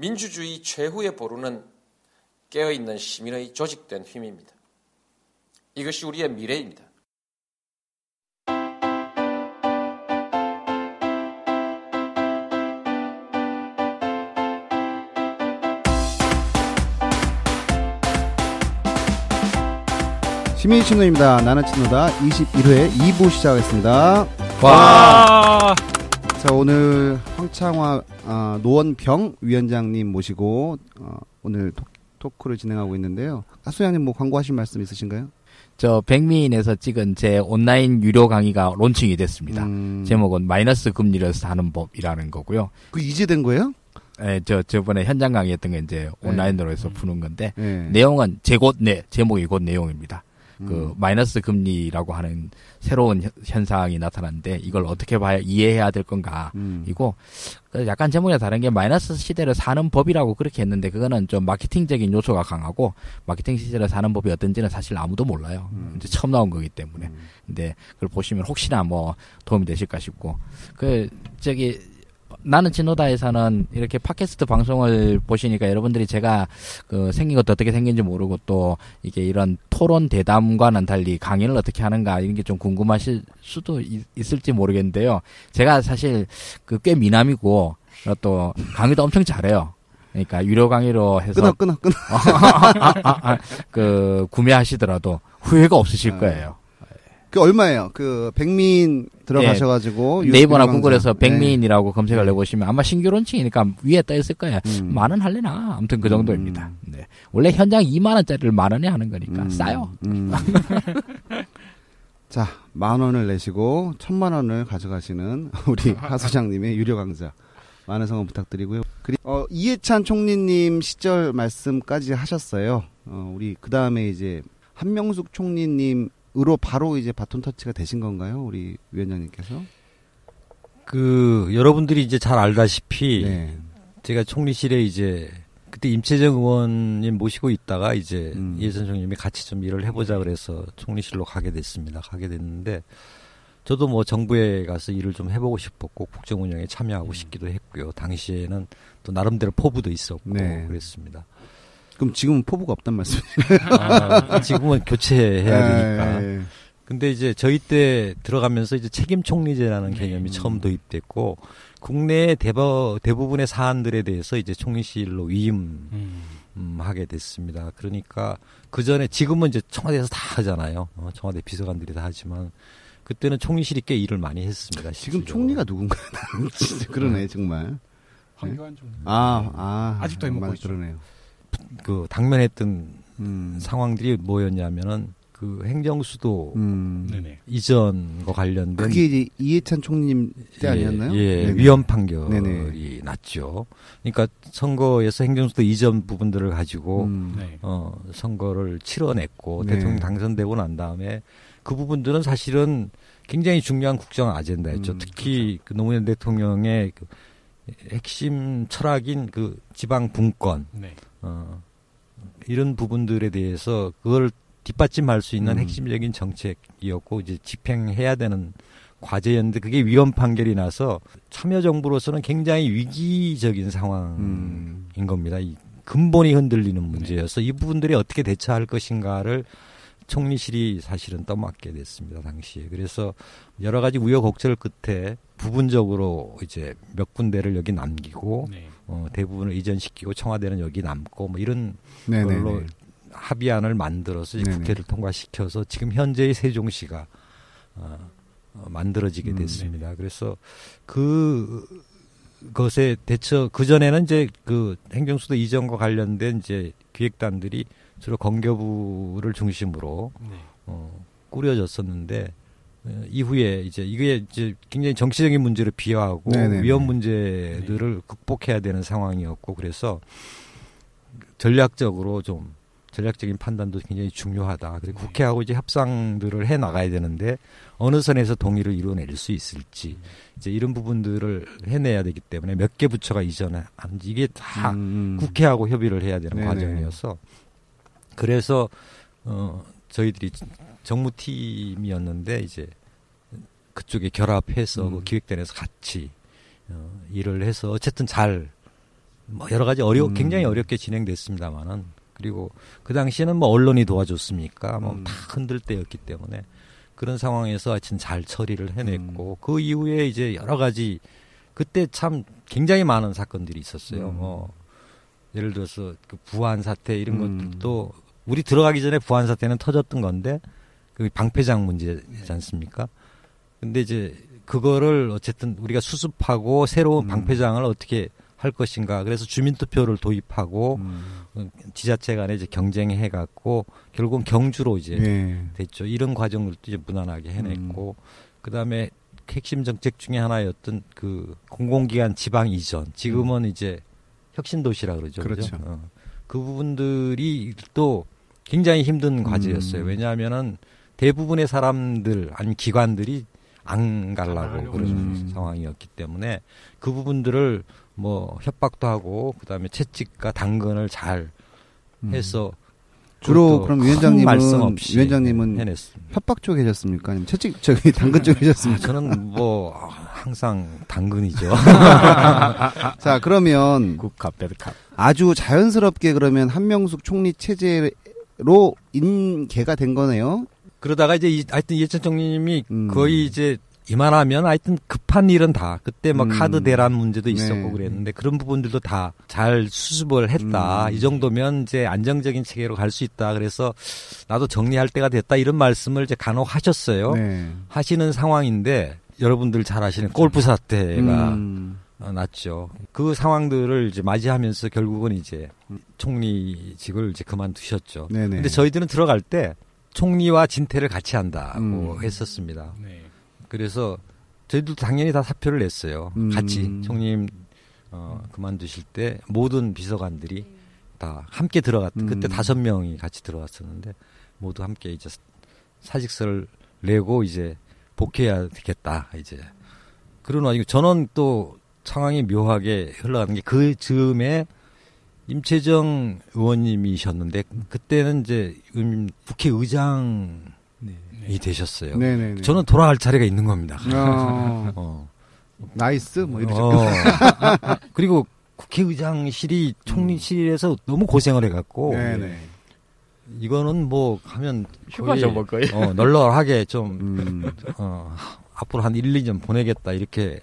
민주주의 최후의 보루는 깨어있는 시민의 조직된 힘입니다. 이것이 우리의 미래입니다. 시민의 친노입니다. 나는 친노다 21회 2부 시작하겠습니다. 와. 자 오늘 황창화 어, 노원병 위원장님 모시고 어, 오늘 토, 크를 진행하고 있는데요. 하소장님 뭐 광고하실 말씀 있으신가요? 저 백미인에서 찍은 제 온라인 유료 강의가 론칭이 됐습니다. 음, 제목은 마이너스 금리를 사는 법이라는 거고요. 그 이제 된 거예요? 예, 저 저번에 현장 강의했던 게 이제 네. 온라인으로 해서 푸는 건데 네. 내용은 제곧 내 제목이 곧 내용입니다. 그 음. 마이너스 금리라고 하는 새로운 현- 현상이 나타났는데 이걸 어떻게 봐야 이해해야 될 건가 음. 이고 그 약간 제목이 다른 게 마이너스 시대를 사는 법이라고 그렇게 했는데 그거는 좀 마케팅적인 요소가 강하고 마케팅 시대를 사는 법이 어떤지는 사실 아무도 몰라요. 음. 이제 처음 나온 거기 때문에. 음. 근데 그걸 보시면 혹시나 뭐 도움이 되실까 싶고 그 저기 나는 진노다에서는 이렇게 팟캐스트 방송을 보시니까 여러분들이 제가 그 생긴 것도 어떻게 생긴지 모르고 또 이게 이런 토론 대담과는 달리 강의를 어떻게 하는가 이런 게 좀 궁금하실 수도 있, 을지 모르겠는데요. 제가 사실 그 꽤 미남이고 또 강의도 엄청 잘해요. 그러니까 유료 강의로 해서 끊어 끊어 끊어. 아, 아, 아, 그 구매하시더라도 후회가 없으실 아. 거예요. 그 얼마예요? 그 백민 들어가셔가지고 유- 네이버나 유료 강좌. 구글에서 네. 백미인이라고 검색을 해보시면 아마 신규 론칭이니까 위에 떠 있을 거예요. 음. 만원 할래나? 아무튼 그 정도입니다. 음. 네. 원래 현장 2만 원짜리를 만 원에 하는 거니까 음, 싸요. 음. 자, 만 원을 내시고 천만 원을 가져가시는 우리 하 소장님의 유료 강좌 많은 성원 부탁드리고요. 그리고 어, 이해찬 총리님 시절 말씀까지 하셨어요. 어, 우리 그 다음에 이제 한명숙 총리님 으로 바로 이제 바톤 터치가 되신 건가요, 우리 위원장님께서? 그 여러분들이 이제 잘 알다시피 네. 제가 총리실에 이제 그때 임채정 의원님 모시고 있다가 이제 음. 이해선 총님이 같이 좀 일을 해보자 그래서 총리실로 가게 됐습니다. 가게 됐는데 저도 뭐 정부에 가서 일을 좀 해보고 싶었고 국정 운영에 참여하고 싶기도 했고요. 당시에는 또 나름대로 포부도 있었고 네. 그랬습니다. 그럼 지금은 포부가 없단 말씀. 아, 지금은 교체해야 되니까. 네. 근데 이제 저희 때 들어가면서 이제 책임 총리제라는 개념이 음. 처음 도입됐고 국내의 대버, 대부분의 사안들에 대해서 이제 총리실로 위임하게 됐습니다. 그러니까 그 전에 지금은 이제 청와대에서 다 하잖아요. 어, 청와대 비서관들이 다 하지만 그때는 총리실이 꽤 일을 많이 했습니다. 지금 실질적으로. 총리가 누군가요? 진짜 그러네 정말. 황교안 좀 아, 아. 아직도 해먹고 있죠. 그러네요. 그 당면했던 음. 상황들이 뭐였냐면은 그 행정수도 음. 이전과 관련된 그게 이제 이해찬 총리님 때 아니었나요? 예, 예, 네네. 위헌 판결이 네네. 났죠. 그러니까 선거에서 행정수도 이전 부분들을 가지고 음. 네. 어, 선거를 치러냈고 네. 대통령 당선되고 난 다음에 그 부분들은 사실은 굉장히 중요한 국정 아젠다였죠. 음, 특히 그 노무현 대통령의 그 핵심 철학인 그 지방 분권 네. 어, 이런 부분들에 대해서 그걸 뒷받침할 수 있는 음. 핵심적인 정책이었고 이제 집행해야 되는 과제였는데 그게 위헌 판결이 나서 참여정부로서는 굉장히 위기적인 상황인 음. 겁니다. 이 근본이 흔들리는 문제여서 이 부분들이 어떻게 대처할 것인가를 총리실이 사실은 떠맡게 됐습니다 당시에 그래서 여러 가지 우여곡절 끝에 부분적으로 이제 몇 군데를 여기 남기고 네. 어, 대부분을 이전시키고 청와대는 여기 남고 뭐 이런 네네네. 걸로 합의안을 만들어서 이제 네네. 국회를 통과시켜서 지금 현재의 세종시가 어, 어, 만들어지게 음, 됐습니다. 그래서 그 것에 대처 그 전에는 이제 그 행정수도 이전과 관련된 이제 기획단들이 주로 건교부를 중심으로 네. 어, 꾸려졌었는데 어, 이후에 이제 이게 이제 굉장히 정치적인 문제를 비화하고 네네네. 위험 문제들을 극복해야 되는 상황이었고 그래서 전략적으로 좀 전략적인 판단도 굉장히 중요하다. 그리고 네. 국회하고 이제 협상들을 해 나가야 되는데 어느 선에서 동의를 이루어낼 수 있을지 이제 이런 부분들을 해내야 되기 때문에 몇 개 부처가 이전에 한 이게 다 음, 음. 국회하고 협의를 해야 되는 네네. 과정이어서 그래서 어 저희들이 정무팀이었는데 이제 그쪽에 결합해서 음. 그 기획단에서 같이 어, 일을 해서 어쨌든 잘 뭐 여러 가지 어려 음. 굉장히 어렵게 진행됐습니다만은 그리고 그 당시에는 뭐 언론이 도와줬습니까? 뭐 음. 다 흔들 때였기 때문에 그런 상황에서 하여튼 잘 처리를 음. 해냈고 그 이후에 이제 여러 가지 그때 참 굉장히 많은 사건들이 있었어요. 음. 뭐 예를 들어서 그 부안 사태 이런 음. 것들도 우리 들어가기 전에 부안 사태는 터졌던 건데 그 방패장 문제지 않습니까? 근데 이제 그거를 어쨌든 우리가 수습하고 새로운 음. 방패장을 어떻게 할 것인가. 그래서 주민투표를 도입하고 음. 어, 지자체 간에 이제 경쟁해 갖고 결국은 경주로 이제 예. 됐죠. 이런 과정들도 이제 무난하게 해냈고 그다음에 핵심 정책 중에 하나였던 그 공공기관 지방 이전. 지금은 이제 혁신 도시라 그러죠. 그죠? 그렇죠. 어. 그 부분들이 또 굉장히 힘든 과제였어요. 음. 왜냐하면은 대부분의 사람들 아니 기관들이 안 가려고 그런 음. 상황이었기 때문에 그 부분들을 뭐 협박도 하고 그다음에 채찍과 당근을 잘 음. 해서 주로 그럼 큰 위원장님은 말씀 없이 위원장님은 해냈습니다. 협박 쪽에 계셨습니까? 아니면 채찍 저기 당근 쪽에 아, 계셨습니까? 저는 뭐 항상 당근이죠. 자 그러면 국값 배드값. 아주 자연스럽게 그러면 한명숙 총리 체제로 인계가 된 거네요. 그러다가 이제 이- 하여튼 이해찬 총리님이 음. 거의 이제 이만하면 하여튼 급한 일은 다 그때 뭐 음. 카드 대란 문제도 있었고 네. 그랬는데 그런 부분들도 다 잘 수습을 했다. 음. 이 정도면 이제 안정적인 체계로 갈 수 있다. 그래서 나도 정리할 때가 됐다. 이런 말씀을 이제 간혹 하셨어요. 네. 하시는 상황인데 여러분들 잘 아시는 골프 사태가 음. 어, 났죠. 그 상황들을 이제 맞이하면서 결국은 이제 총리직을 이제 그만두셨죠. 네네. 근데 저희들은 들어갈 때 총리와 진퇴를 같이 한다고 음. 했었습니다. 네. 그래서 저희도 당연히 다 사표를 냈어요. 음. 같이 총리님 어, 그만두실 때 모든 비서관들이 다 함께 들어갔. 음. 그때 다섯 명이 같이 들어갔었는데 모두 함께 이제 사직서를 내고 이제 복귀해야 되겠다. 이제 그런 와중에 저는 또 상황이 묘하게 흘러가는 게 그 즈음에 임채정 의원님이셨는데 그때는 이제 음, 국회의장이 되셨어요. 네네네. 저는 돌아갈 차례가 있는 겁니다. 어, 어. nice 뭐 이러죠. 어. 그리고 국회의장실이 총리실에서 너무 고생을 해갖고 네네. 이거는 뭐 하면 휴가죠, 뭐 거의. 어, 널널하게 좀 음. 어, 앞으로 한 1, 2년 보내겠다 이렇게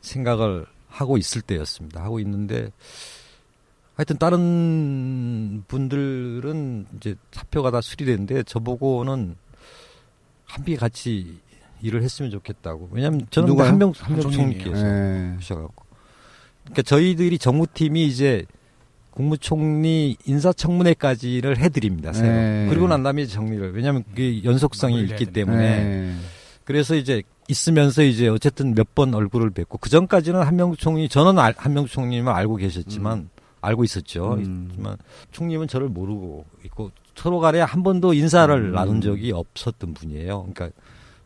생각을 하고 있을 때였습니다. 하고 있는데 하여튼 다른 분들은 이제 사표가 다 수리됐는데 저보고는 함께 같이 일을 했으면 좋겠다고. 왜냐하면 저는? 한명 한명 한정님이요. 총리께서 네. 하셔갖고. 그러니까 저희들이 정무팀이 이제 국무총리 인사청문회까지를 해드립니다. 새로. 네. 그리고 난 다음에 정리를. 왜냐하면 그게 연속성이 있기 때문에. 네. 그래서 이제 있으면서 이제 어쨌든 몇 번 얼굴을 뵙고 그 전까지는 한명국 총리 저는 알, 한명국 총리님은 알고 계셨지만 알고 있었죠. 음. 있지만 총리님은 저를 모르고 있고 서로 간에 한 번도 인사를 음. 나눈 적이 없었던 분이에요. 그러니까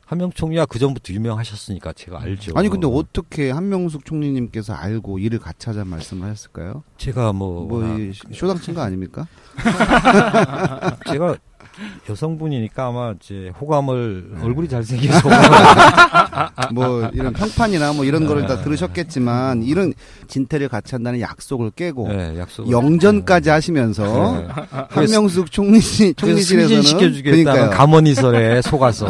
한명국 총리가 그 전부터 유명하셨으니까 제가 알죠. 아니 근데 어떻게 한명숙 총리님께서 알고 일을 같이 하자 말씀을 하셨을까요? 제가 뭐, 뭐 워낙- 이 쇼당 친 거 아닙니까? 제가 여성분이니까 아마 이제 호감을 네. 얼굴이 잘생겨서 뭐 이런 평판이나 뭐 이런 거를 다 들으셨겠지만 이런 진퇴를 같이 한다는 약속을 깨고 네, 약속 영전까지 하시면서 네. 한명숙 총리 총리실에서는 그러니까요. 감언이설에 속아서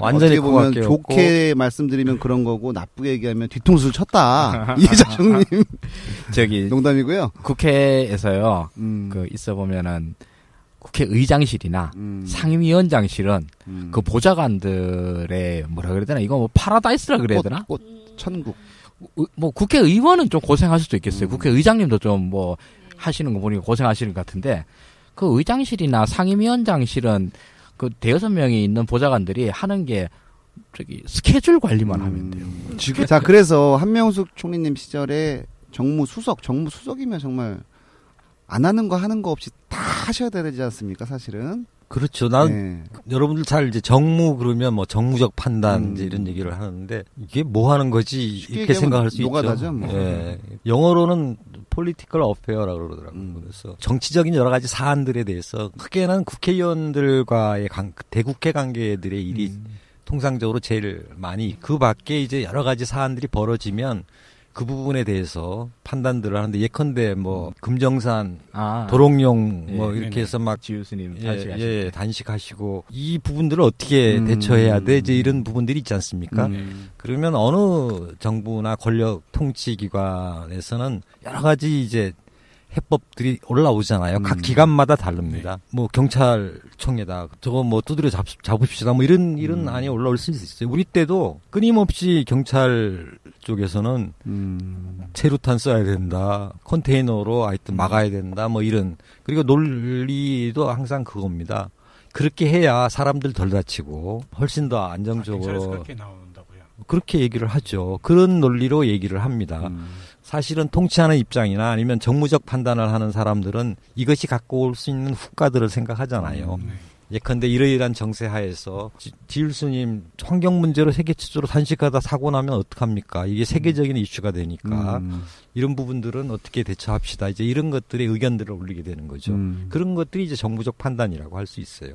완전히 어떻게 보면 좋게 말씀드리면 그런 거고 나쁘게 얘기하면 뒤통수를 쳤다 이해자 총님 저기 농담이고요. 국회에서요. 음, 그 있어 보면은 국회의장실이나 음, 상임위원장실은 음. 그 보좌관들의 뭐라 그래야 되나 이거 뭐 파라다이스라 그래야 되나 꽃, 꽃 천국 의- 뭐 국회의원은 좀 고생할 수도 있겠어요 음. 국회의장님도 좀 뭐 하시는 거 보니까 고생하시는 것 같은데 그 의장실이나 상임위원장실은 그 대여섯 명이 있는 보좌관들이 하는 게 저기 스케줄 관리만 하면 돼요 음. 자 그래서 한명숙 총리님 시절에 정무수석 정무수석이면 정말 안 하는 거 하는 거 없이 다 하셔야 되지 않습니까 사실은 그렇죠. 난 네. 여러분들 잘 이제 정무 그러면 뭐 정무적 판단 음. 이제 이런 얘기를 하는데 이게 뭐 하는 거지 이렇게 생각할 수 있죠. 뭐. 예. 영어로는 political affair라고 그러더라고요. 음. 그래서 정치적인 여러 가지 사안들에 대해서 크게는 국회의원들과의 관, 대국회 관계들의 일이 음. 통상적으로 제일 많이 그 밖에 이제 여러 가지 사안들이 벌어지면 그 부분에 대해서 판단들을 하는데 예컨대 뭐 금정산 아, 도롱뇽 뭐 예, 이렇게 네네. 해서 막 지우스님 예, 예, 단식하시고 이 부분들을 어떻게 음. 대처해야 돼 이제 이런 부분들이 있지 않습니까? 음. 그러면 어느 정부나 권력 통치 기관에서는 여러 가지 이제 해법들이 올라오잖아요. 각 음. 기관마다 다릅니다. 뭐 경찰청에다 저거 뭐 두드려 잡, 잡읍시다. 뭐 이런 이런 음. 안이 올라올 수 있어요. 우리 때도 끊임없이 경찰 쪽에서는 음. 체류탄 써야 된다. 컨테이너로 하여튼 막아야 된다. 뭐 이런 그리고 논리도 항상 그겁니다. 그렇게 해야 사람들 덜 다치고 훨씬 더 아, 안정적으로 그렇게 나온다고요. 그렇게 얘기를 하죠. 그런 논리로 얘기를 합니다. 음. 사실은 통치하는 입장이나 아니면 정무적 판단을 하는 사람들은 이것이 갖고 올 수 있는 후과들을 생각하잖아요. 네. 예컨대 이러이러한 정세 하에서 지- 지율스님 환경 문제로 세계 최초로 단식하다 사고 나면 어떡합니까? 이게 세계적인 이슈가 되니까 음. 이런 부분들은 어떻게 대처합시다. 이제 이런 것들의 의견들을 올리게 되는 거죠. 음. 그런 것들이 이제 정부적 판단이라고 할 수 있어요.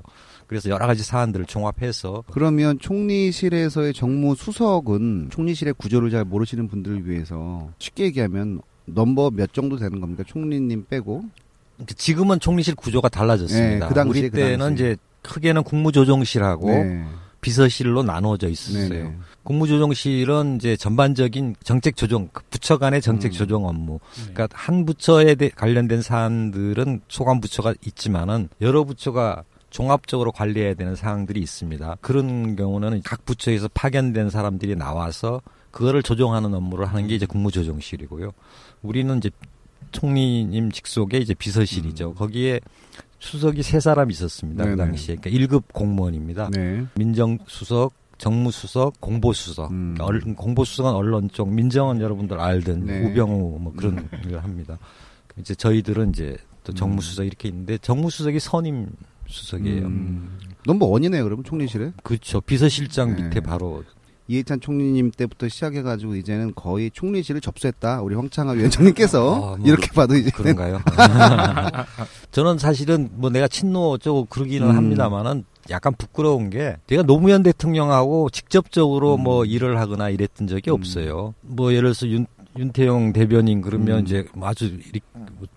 그래서 여러 가지 사안들을 종합해서 그러면 총리실에서의 정무 수석은 총리실의 구조를 잘 모르시는 분들을 위해서 쉽게 얘기하면 넘버 몇 정도 되는 겁니까? 총리님 빼고. 지금은 총리실 구조가 달라졌습니다. 네, 그 당시에, 우리 그 때는 당시에. 이제 크게는 국무조정실하고 네. 비서실로 나누어져 있었어요. 네네. 국무조정실은 이제 전반적인 정책 조정, 그 부처 간의 정책 음. 조정 업무. 네. 그러니까 한 부처에 대- 관련된 사안들은 소관 부처가 있지만은 여러 부처가 종합적으로 관리해야 되는 사항들이 있습니다. 그런 경우는 각 부처에서 파견된 사람들이 나와서 그거를 조정하는 업무를 하는 게 이제 국무조정실이고요. 우리는 이제 총리님 직속의 이제 비서실이죠. 거기에 수석이 세 사람 있었습니다. 그 음. 네네. 당시에. 그러니까 1급 공무원입니다. 네. 민정수석, 정무수석, 공보수석. 음. 그러니까 얼- 공보수석은 언론 쪽, 민정은 여러분들 알던 네. 우병우 뭐 그런 걸 합니다. 이제 저희들은 이제 또 정무수석 이렇게 있는데 정무수석이 선임 수석이에요. 음. 넘버 원이네요, 그러면 총리실에? 그렇죠. 비서실장 네. 밑에 바로 이해찬 총리님 때부터 시작해가지고 이제는 거의 총리실을 접수했다. 우리 황창하 위원장님께서 아, 뭐 이렇게 봐도 이제 그런가요? 저는 사실은 뭐 내가 친노 어쩌고 그러기는 음. 합니다만은 약간 부끄러운 게 제가 노무현 대통령하고 직접적으로 음. 뭐 일을 하거나 이랬던 적이 음. 없어요. 뭐 예를 들어서 윤, 윤태용 대변인 그러면 음. 이제 아주 이리-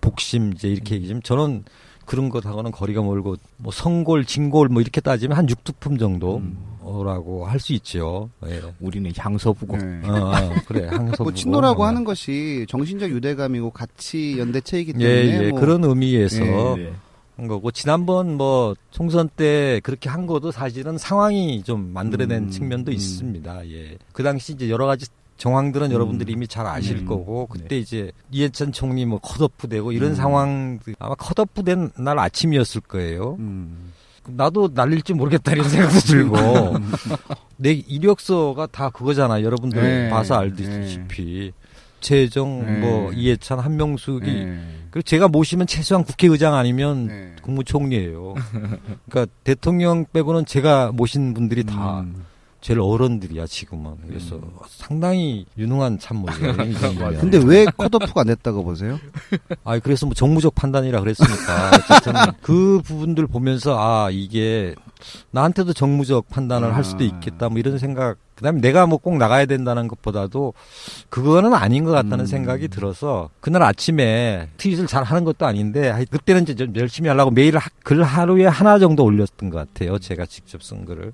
복심 이제 이렇게 얘기하면 저는 그런 것하고는 거리가 멀고 뭐 성골, 진골 뭐 이렇게 따지면 한 육두품 정도라고 할 수 있죠. 예. 우리는 향서부고 네. 어, 어, 그래 항소 뭐 친노라고 하는 것이 정신적 유대감이고 가치 연대체이기 예, 때문에 예, 뭐 그런 의미에서 네. 한 거고 지난번 뭐 총선 때 그렇게 한 것도 사실은 상황이 좀 만들어낸 음, 측면도 음. 있습니다. 예. 그 당시 이제 여러 가지 정황들은 음. 여러분들이 이미 잘 아실 음. 거고 그때 이제 이해찬 총리 뭐 컷오프 되고 이런 음. 상황 아마 컷오프 된 날 아침이었을 거예요. 음. 나도 날릴지 모르겠다 이런 생각도 들고 내 이력서가 다 그거잖아. 여러분들 네. 봐서 알다시피 최정 뭐 네. 이해찬 한명숙이 네. 그리고 제가 모시면 최소한 국회의장 아니면 네. 국무총리예요. 그러니까 대통령 빼고는 제가 모신 분들이 다 음. 제일 어른들이야 지금은. 그래서 상당히 유능한 참모예요. 근데 왜 컷오프가 안 됐다고 보세요? 아 그래서 뭐 정무적 판단이라 그랬으니까 그 부분들 보면서 아 이게 나한테도 정무적 판단을 할 수도 있겠다 뭐 이런 생각. 그다음에 내가 뭐 꼭 나가야 된다는 것보다도 그거는 아닌 것 같다는 음. 생각이 들어서 그날 아침에 트윗을 잘 하는 것도 아닌데 그때는 이제 좀 열심히 하려고 매일 하- 글 하루에 하나 정도 올렸던 것 같아요. 제가 직접 쓴 글을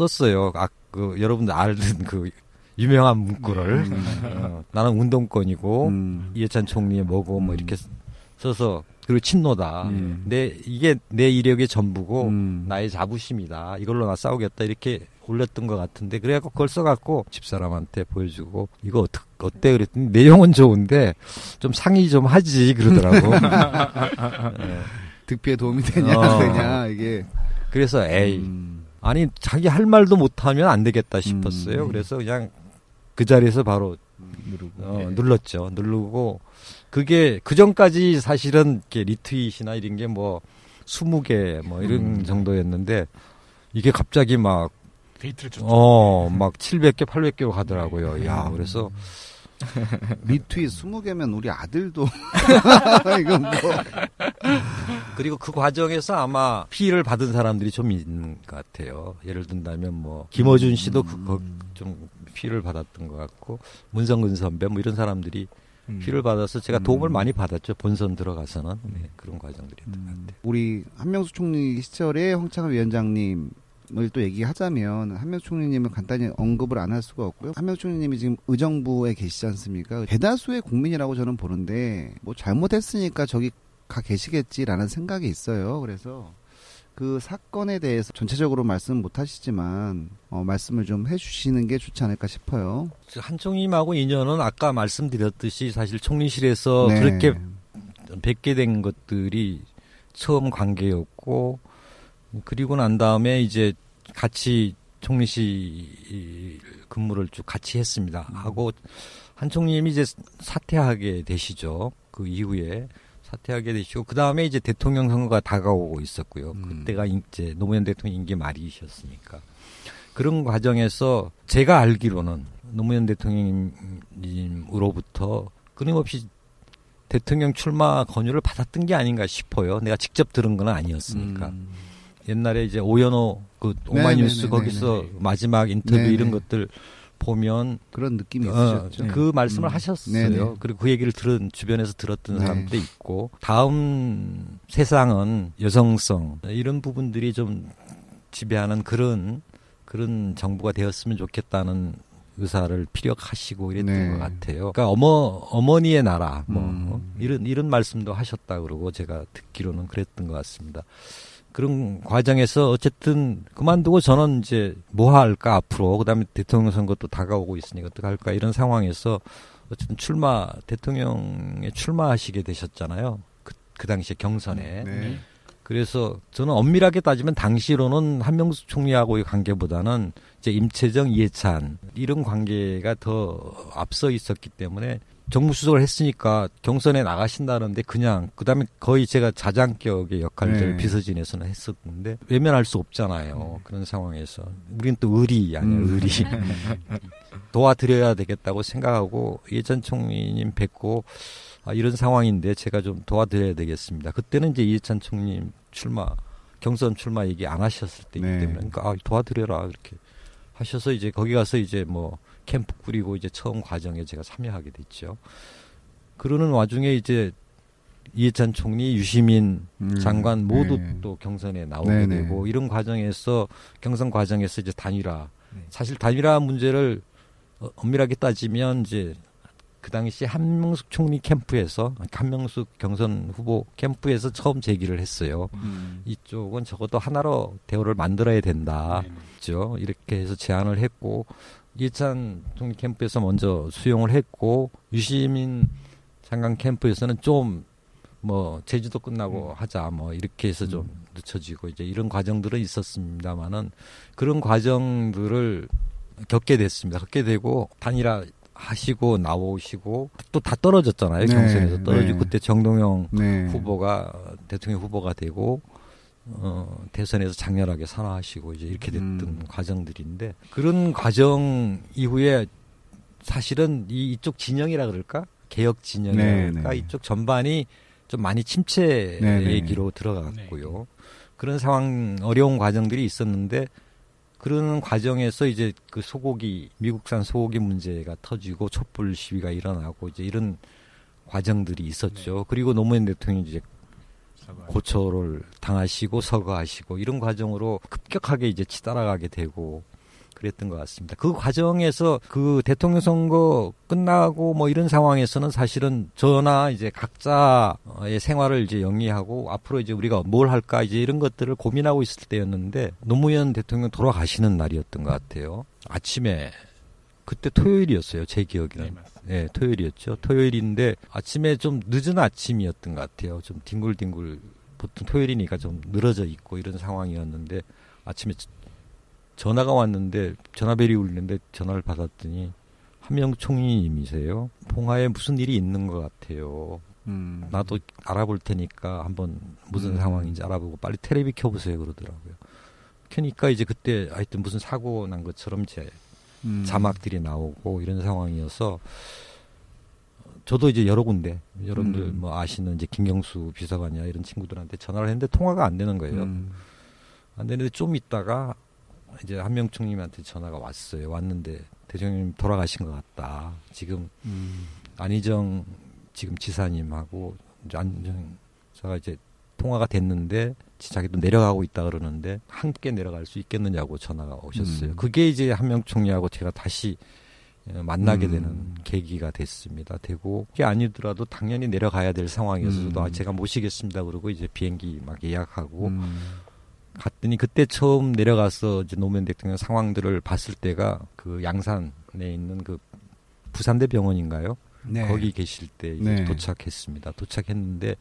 썼어요. 아, 그 여러분들 아는 그 유명한 문구를 어, 나는 운동권이고 음. 이해찬 총리의 뭐고 뭐 음. 이렇게 써서 그리고 친노다. 음. 내 이게 내 이력의 전부고 음. 나의 자부심이다. 이걸로 나 싸우겠다 이렇게 올렸던 것 같은데 그래갖고 그걸 써갖고 집사람한테 보여주고 이거 어떻 어때 그랬더니 내용은 좋은데 좀 상의 좀 하지 그러더라고. 예. 득피에 도움이 되냐, 어. 되냐, 이게. 그래서 에이 음. 아니 자기 할 말도 못하면 안 되겠다 싶었어요. 음. 그래서 그냥 그 자리에서 바로 누르고 어, 네. 눌렀죠. 누르고 그게 그 전까지 사실은 이렇게 리트윗이나 이런 게뭐 20개 뭐 이런 음. 정도였는데 이게 갑자기 막 데이트를 줬죠. 어, 막 700개, 800개로 가더라고요. 야, 그래서 리트윗 20개면 우리 아들도. 이건 뭐. 그리고 그 과정에서 아마 피해를 받은 사람들이 좀 있는 것 같아요. 예를 든다면 뭐 김어준 씨도 그거 좀 피를 받았던 것 같고 문성근 선배 뭐 이런 사람들이 음. 피를 받아서 제가 도움을 음. 많이 받았죠. 본선 들어가서는 네, 그런 과정들이었던 것 같아요. 우리 한명숙 총리 시절에 황창을 위원장님을 또 얘기하자면 한명숙 총리님을 간단히 언급을 안 할 수가 없고요. 한명숙 총리님이 지금 의정부에 계시지 않습니까? 대다수의 국민이라고 저는 보는데 뭐 잘못했으니까 저기 가 계시겠지라는 생각이 있어요. 그래서 그 사건에 대해서 전체적으로 말씀 못 하시지만 어, 말씀을 좀 해주시는 게 좋지 않을까 싶어요. 한총님하고 인연은 아까 말씀드렸듯이 사실 총리실에서 네. 그렇게 뵙게 된 것들이 처음 관계였고 그리고 난 다음에 이제 같이 총리실 근무를 쭉 같이 했습니다. 하고 한 총님이 이제 사퇴하게 되시죠. 그 이후에 사퇴하게 되시고 그 다음에 이제 대통령 선거가 다가오고 있었고요. 음. 그때가 이제 노무현 대통령 임기 말이셨으니까 그런 과정에서 제가 알기로는 노무현 대통령님으로부터 끊임없이 대통령 출마 권유를 받았던 게 아닌가 싶어요. 내가 직접 들은 건 아니었으니까. 음. 옛날에 이제 오연호 그 오마이뉴스 네네네네네. 거기서 마지막 인터뷰. 이런 것들 보면 그런 느낌이 어, 있으셨죠. 그 말씀을 음. 하셨어요. 네네. 그리고 그 얘기를 들은 주변에서 들었던 네. 사람도 있고 다음 세상은 여성성 이런 부분들이 좀 지배하는 그런 그런 정부가 되었으면 좋겠다는 의사를 피력하시고 이랬던 네. 것 같아요. 그러니까 어머 어머니의 나라 뭐 음. 이런 이런 말씀도 하셨다 그러고 제가 듣기로는 그랬던 것 같습니다. 그런 과정에서 어쨌든 그만두고 저는 이제 뭐 할까 앞으로 그다음에 대통령 선거도 다가오고 있으니까 어떻게 할까 이런 상황에서 어쨌든 출마 대통령에 출마하시게 되셨잖아요. 그, 그 당시에 경선에. 네. 그래서 저는 엄밀하게 따지면 당시로는 한명숙 총리하고의 관계보다는 이제 임채정, 이해찬 이런 관계가 더 앞서 있었기 때문에 정무수석을 했으니까 경선에 나가신다는데 그냥 그다음에 거의 제가 자장격의 역할들을 네. 비서진에서는 했었는데 외면할 수 없잖아요. 그런 상황에서 우리는 또 의리 아니야 음. 의리 도와드려야 되겠다고 생각하고 이해찬 총리님 뵙고 아, 이런 상황인데 제가 좀 도와드려야 되겠습니다. 그때는 이제 이해찬 총리님 출마 경선 출마 얘기 안 하셨을 때이기 네. 때문에 그러니까 아, 도와드려라 이렇게 하셔서 이제 거기 가서 이제 뭐 캠프 꾸리고 이제 처음 과정에 제가 참여하게 됐죠. 그러는 와중에 이제 이해찬 총리, 유시민 음. 장관 모두 네. 또 경선에 나오게 네네. 되고 이런 과정에서 경선 과정에서 이제 단일화 네. 사실 단일화 문제를 어, 엄밀하게 따지면 이제 그 당시 한명숙 총리 캠프에서 한명숙 경선 후보 캠프에서 처음 제기를 했어요. 음. 이쪽은 적어도 하나로 대우를 만들어야 된다. 네. 죠 이렇게 해서 제안을 했고 이해찬 총리 캠프에서 먼저 수용을 했고 유시민 장관 캠프에서는 좀 뭐 제주도 끝나고 하자 뭐 이렇게 해서 좀 늦춰지고 이제 이런 과정들은 있었습니다만은 그런 과정들을 겪게 됐습니다. 겪게 되고 단일화 하시고 나오시고 또 다 떨어졌잖아요 네, 경선에서 떨어지고 네. 그때 정동영 네. 후보가 대통령 후보가 되고 어, 대선에서 장렬하게 산화하시고 이제 이렇게 됐던 음. 과정들인데 그런 과정 이후에 사실은 이 이쪽 진영이라 그럴까 개혁 진영이라 네, 그럴까 네. 이쪽 전반이 좀 많이 침체 네, 네. 얘기로 들어갔고요. 그런 상황 어려운 과정들이 있었는데 그런 과정에서 이제 그 소고기 미국산 소고기 문제가 터지고 촛불 시위가 일어나고 이제 이런 과정들이 있었죠. 그리고 노무현 대통령이 이제 고초를 당하시고 서거하시고 이런 과정으로 급격하게 이제 치달아가게 되고 그랬던 것 같습니다. 그 과정에서 그 대통령 선거 끝나고 뭐 이런 상황에서는 사실은 저나 이제 각자의 생활을 이제 영위하고 앞으로 이제 우리가 뭘 할까 이제 이런 것들을 고민하고 있을 때였는데 노무현 대통령 돌아가시는 날이었던 것 같아요. 아침에 그때 토요일이었어요. 제 기억에는. 네, 토요일이었죠. 토요일인데 아침에 좀 늦은 아침이었던 것 같아요. 좀 뒹굴뒹굴 보통 토요일이니까 좀 늘어져 있고 이런 상황이었는데 아침에 저- 전화가 왔는데 전화벨이 울리는데 전화를 받았더니 한명 총리님이세요. 봉화에 무슨 일이 있는 것 같아요. 음. 나도 알아볼 테니까 한번 무슨 음. 상황인지 알아보고 빨리 텔레비 켜보세요 그러더라고요. 켜니까 이제 그때 하여튼 무슨 사고 난 것처럼 제 음. 자막들이 나오고 이런 상황이어서 저도 이제 여러 군데 여러분들 음. 뭐 아시는 이제 김경수 비서관이나 이런 친구들한테 전화를 했는데 통화가 안 되는 거예요. 음. 안 되는데 좀 있다가 이제 한명 총님한테 전화가 왔어요. 왔는데 대통령님 돌아가신 것 같다. 지금 음. 안희정 지금 지사님하고 이제 안정사가 이제 통화가 됐는데 자기도 내려가고 있다 그러는데 함께 내려갈 수 있겠느냐고 전화가 오셨어요. 음. 그게 이제 한명 총리하고 제가 다시 어, 만나게 음. 되는 계기가 됐습니다. 되고 그게 아니더라도 당연히 내려가야 될 상황이어서 저도 음. 아, 제가 모시겠습니다. 그러고 이제 비행기 막 예약하고 음. 갔더니 그때 처음 내려가서 이제 노무현 대통령 상황들을 봤을 때가 그 양산에 있는 그 부산대 병원인가요? 네. 거기 계실 때 네. 도착했습니다. 도착했는데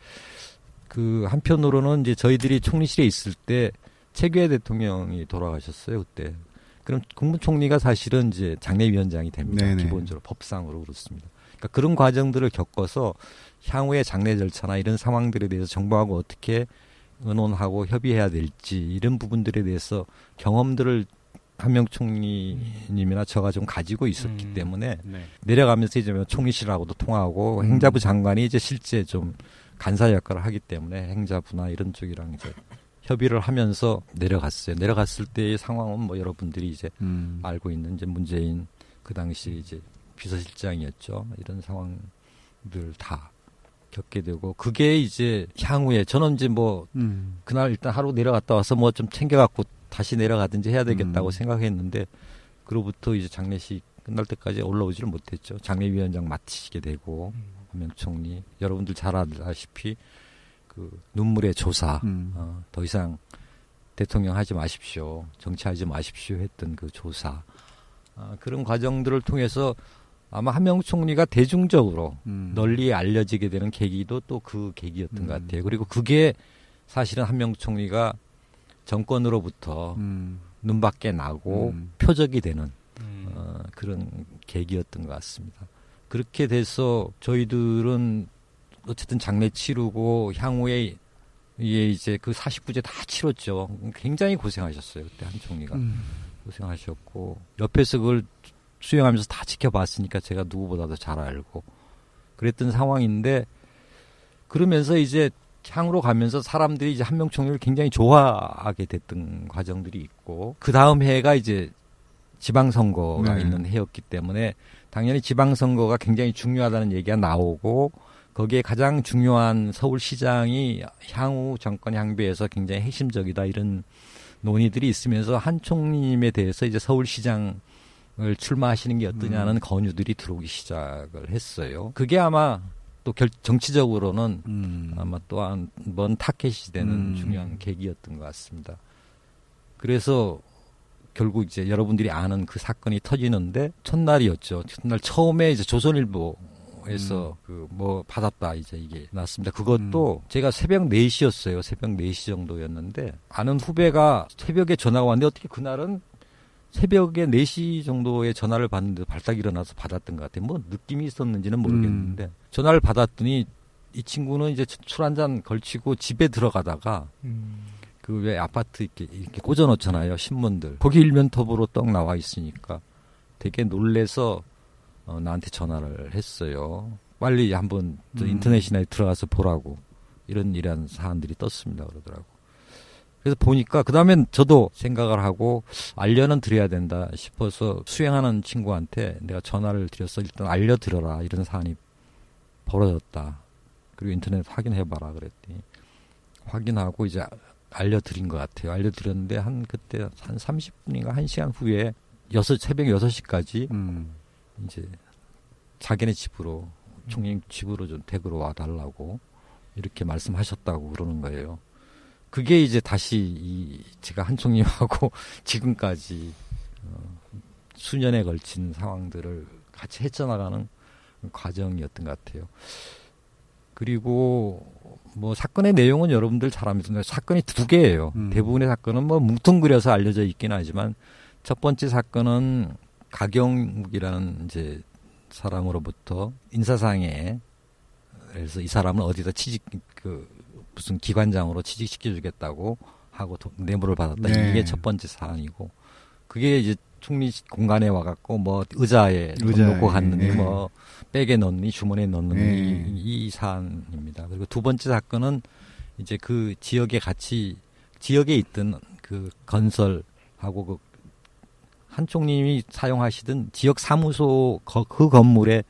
그 한편으로는 이제 저희들이 총리실에 있을 때 최규해 대통령이 돌아가셨어요 그때. 그럼 국무총리가 사실은 이제 장례위원장이 됩니다. 네네. 기본적으로 법상으로 그렇습니다. 그러니까 그런 과정들을 겪어서 향후의 장례 절차나 이런 상황들에 대해서 정부하고 어떻게 의논하고 협의해야 될지 이런 부분들에 대해서 경험들을 한명 총리님이나 저가 좀 가지고 있었기 음. 때문에 네. 내려가면서 이제 뭐 총리실하고도 통화하고 음. 행자부 장관이 이제 실제 좀 간사 역할을 하기 때문에 행자부나 이런 쪽이랑 이제 협의를 하면서 내려갔어요. 내려갔을 때의 상황은 뭐 여러분들이 이제 음. 알고 있는 이제 문재인 그 당시 이제 비서실장이었죠. 이런 상황들 다 겪게 되고 그게 이제 향후에 저는 이제 뭐 음. 그날 일단 하루 내려갔다 와서 뭐 좀 챙겨갖고 다시 내려가든지 해야 되겠다고 음. 생각했는데 그로부터 이제 장례식 끝날 때까지 올라오지를 못했죠. 장례위원장 맡으시게 되고 한명 총리 여러분들 잘 아다시피 그 눈물의 조사 음. 어, 더 이상 대통령 하지 마십시오 정치하지 마십시오 했던 그 조사 아, 그런 과정들을 통해서 아마 한명 총리가 대중적으로 음. 널리 알려지게 되는 계기도 또 그 계기였던 음. 것 같아요. 그리고 그게 사실은 한명 총리가 정권으로부터 음. 눈밖에 나고 음. 표적이 되는 음. 어, 그런 계기였던 것 같습니다. 그렇게 돼서 저희들은 어쨌든 장례 치르고 향후에 예, 이제 그 49제 다 치렀죠. 굉장히 고생하셨어요. 그때 한 총리가. 음. 고생하셨고 옆에서 그걸 수행하면서 다 지켜봤으니까 제가 누구보다도 잘 알고 그랬던 상황인데 그러면서 이제 향으로 가면서 사람들이 이제 한명 총리를 굉장히 좋아하게 됐던 과정들이 있고 그 다음 해가 이제 지방선거가 네. 있는 해였기 때문에 당연히 지방선거가 굉장히 중요하다는 얘기가 나오고 거기에 가장 중요한 서울시장이 향후 정권 향배에서 굉장히 핵심적이다 이런 논의들이 있으면서 한 총리님에 대해서 이제 서울시장 을 출마하시는 게 어떠냐는 음. 건유들이 들어오기 시작을 했어요. 그게 아마 또 결, 정치적으로는 음. 아마 또 한 번 타켓이 되는 음. 중요한 계기였던 것 같습니다. 그래서 결국 이제 여러분들이 아는 그 사건이 터지는데 첫날이었죠. 첫날 처음에 이제 조선일보에서 그 뭐 받았다 이제 이게 났습니다. 그것도 제가 새벽 4시였어요. 새벽 4시 정도였는데 아는 후배가 새벽에 전화가 왔는데 어떻게 그날은 새벽에 4시 정도의 전화를 받는데 발딱 일어나서 받았던 것 같아요. 뭐 느낌이 있었는지는 모르겠는데 전화를 받았더니 이 친구는 이제 술 한 잔 걸치고 집에 들어가다가 음. 그왜 아파트 이렇게, 이렇게 꽂아놓잖아요 신문들 거기 일면톱으로 떡 나와 있으니까 되게 놀래서 어, 나한테 전화를 했어요 빨리 한번 저 음. 인터넷이나 들어가서 보라고 이런 이런 사안들이 떴습니다 그러더라고 그래서 보니까 그 다음엔 저도 생각을 하고 알려는 드려야 된다 싶어서 수행하는 친구한테 내가 전화를 드려서 일단 알려드려라 이런 사안이 벌어졌다 그리고 인터넷 확인해봐라 그랬더니 확인하고 이제 알려드린 것 같아요. 알려드렸는데 한 그때 한 30분인가 1시간 후에 여섯 새벽 6시까지 음. 이제 자기네 집으로 총리 집으로 좀 댁으로 와 달라고 이렇게 말씀하셨다고 그러는 거예요. 그게 이제 다시 이 제가 한 총리하고 지금까지 어, 수년에 걸친 상황들을 같이 헤쳐나가는 과정이었던 것 같아요. 그리고 뭐 사건의 내용은 여러분들 잘 압니다. 사건이 두 개예요. 음. 대부분의 사건은 뭐 뭉뚱그려서 알려져 있긴 하지만 첫 번째 사건은 가경욱이라는 이제 사람으로부터 인사상에 그래서 이 사람을 어디다 취직 그 무슨 기관장으로 취직시켜 주겠다고 하고 도- 뇌물을 받았다. 네. 이게 첫 번째 사안이고 그게 이제 총리 공간에 와갖고 뭐 의자에 돈 의자에, 놓고 갔느니 예. 뭐 백에 넣니 주머니에 넣느니 예. 이, 이 사안입니다. 그리고 두 번째 사건은 이제 그 지역에 같이 지역에 있던 그 건설하고 그 한 총님이 사용하시던 지역 사무소 거, 그 건물의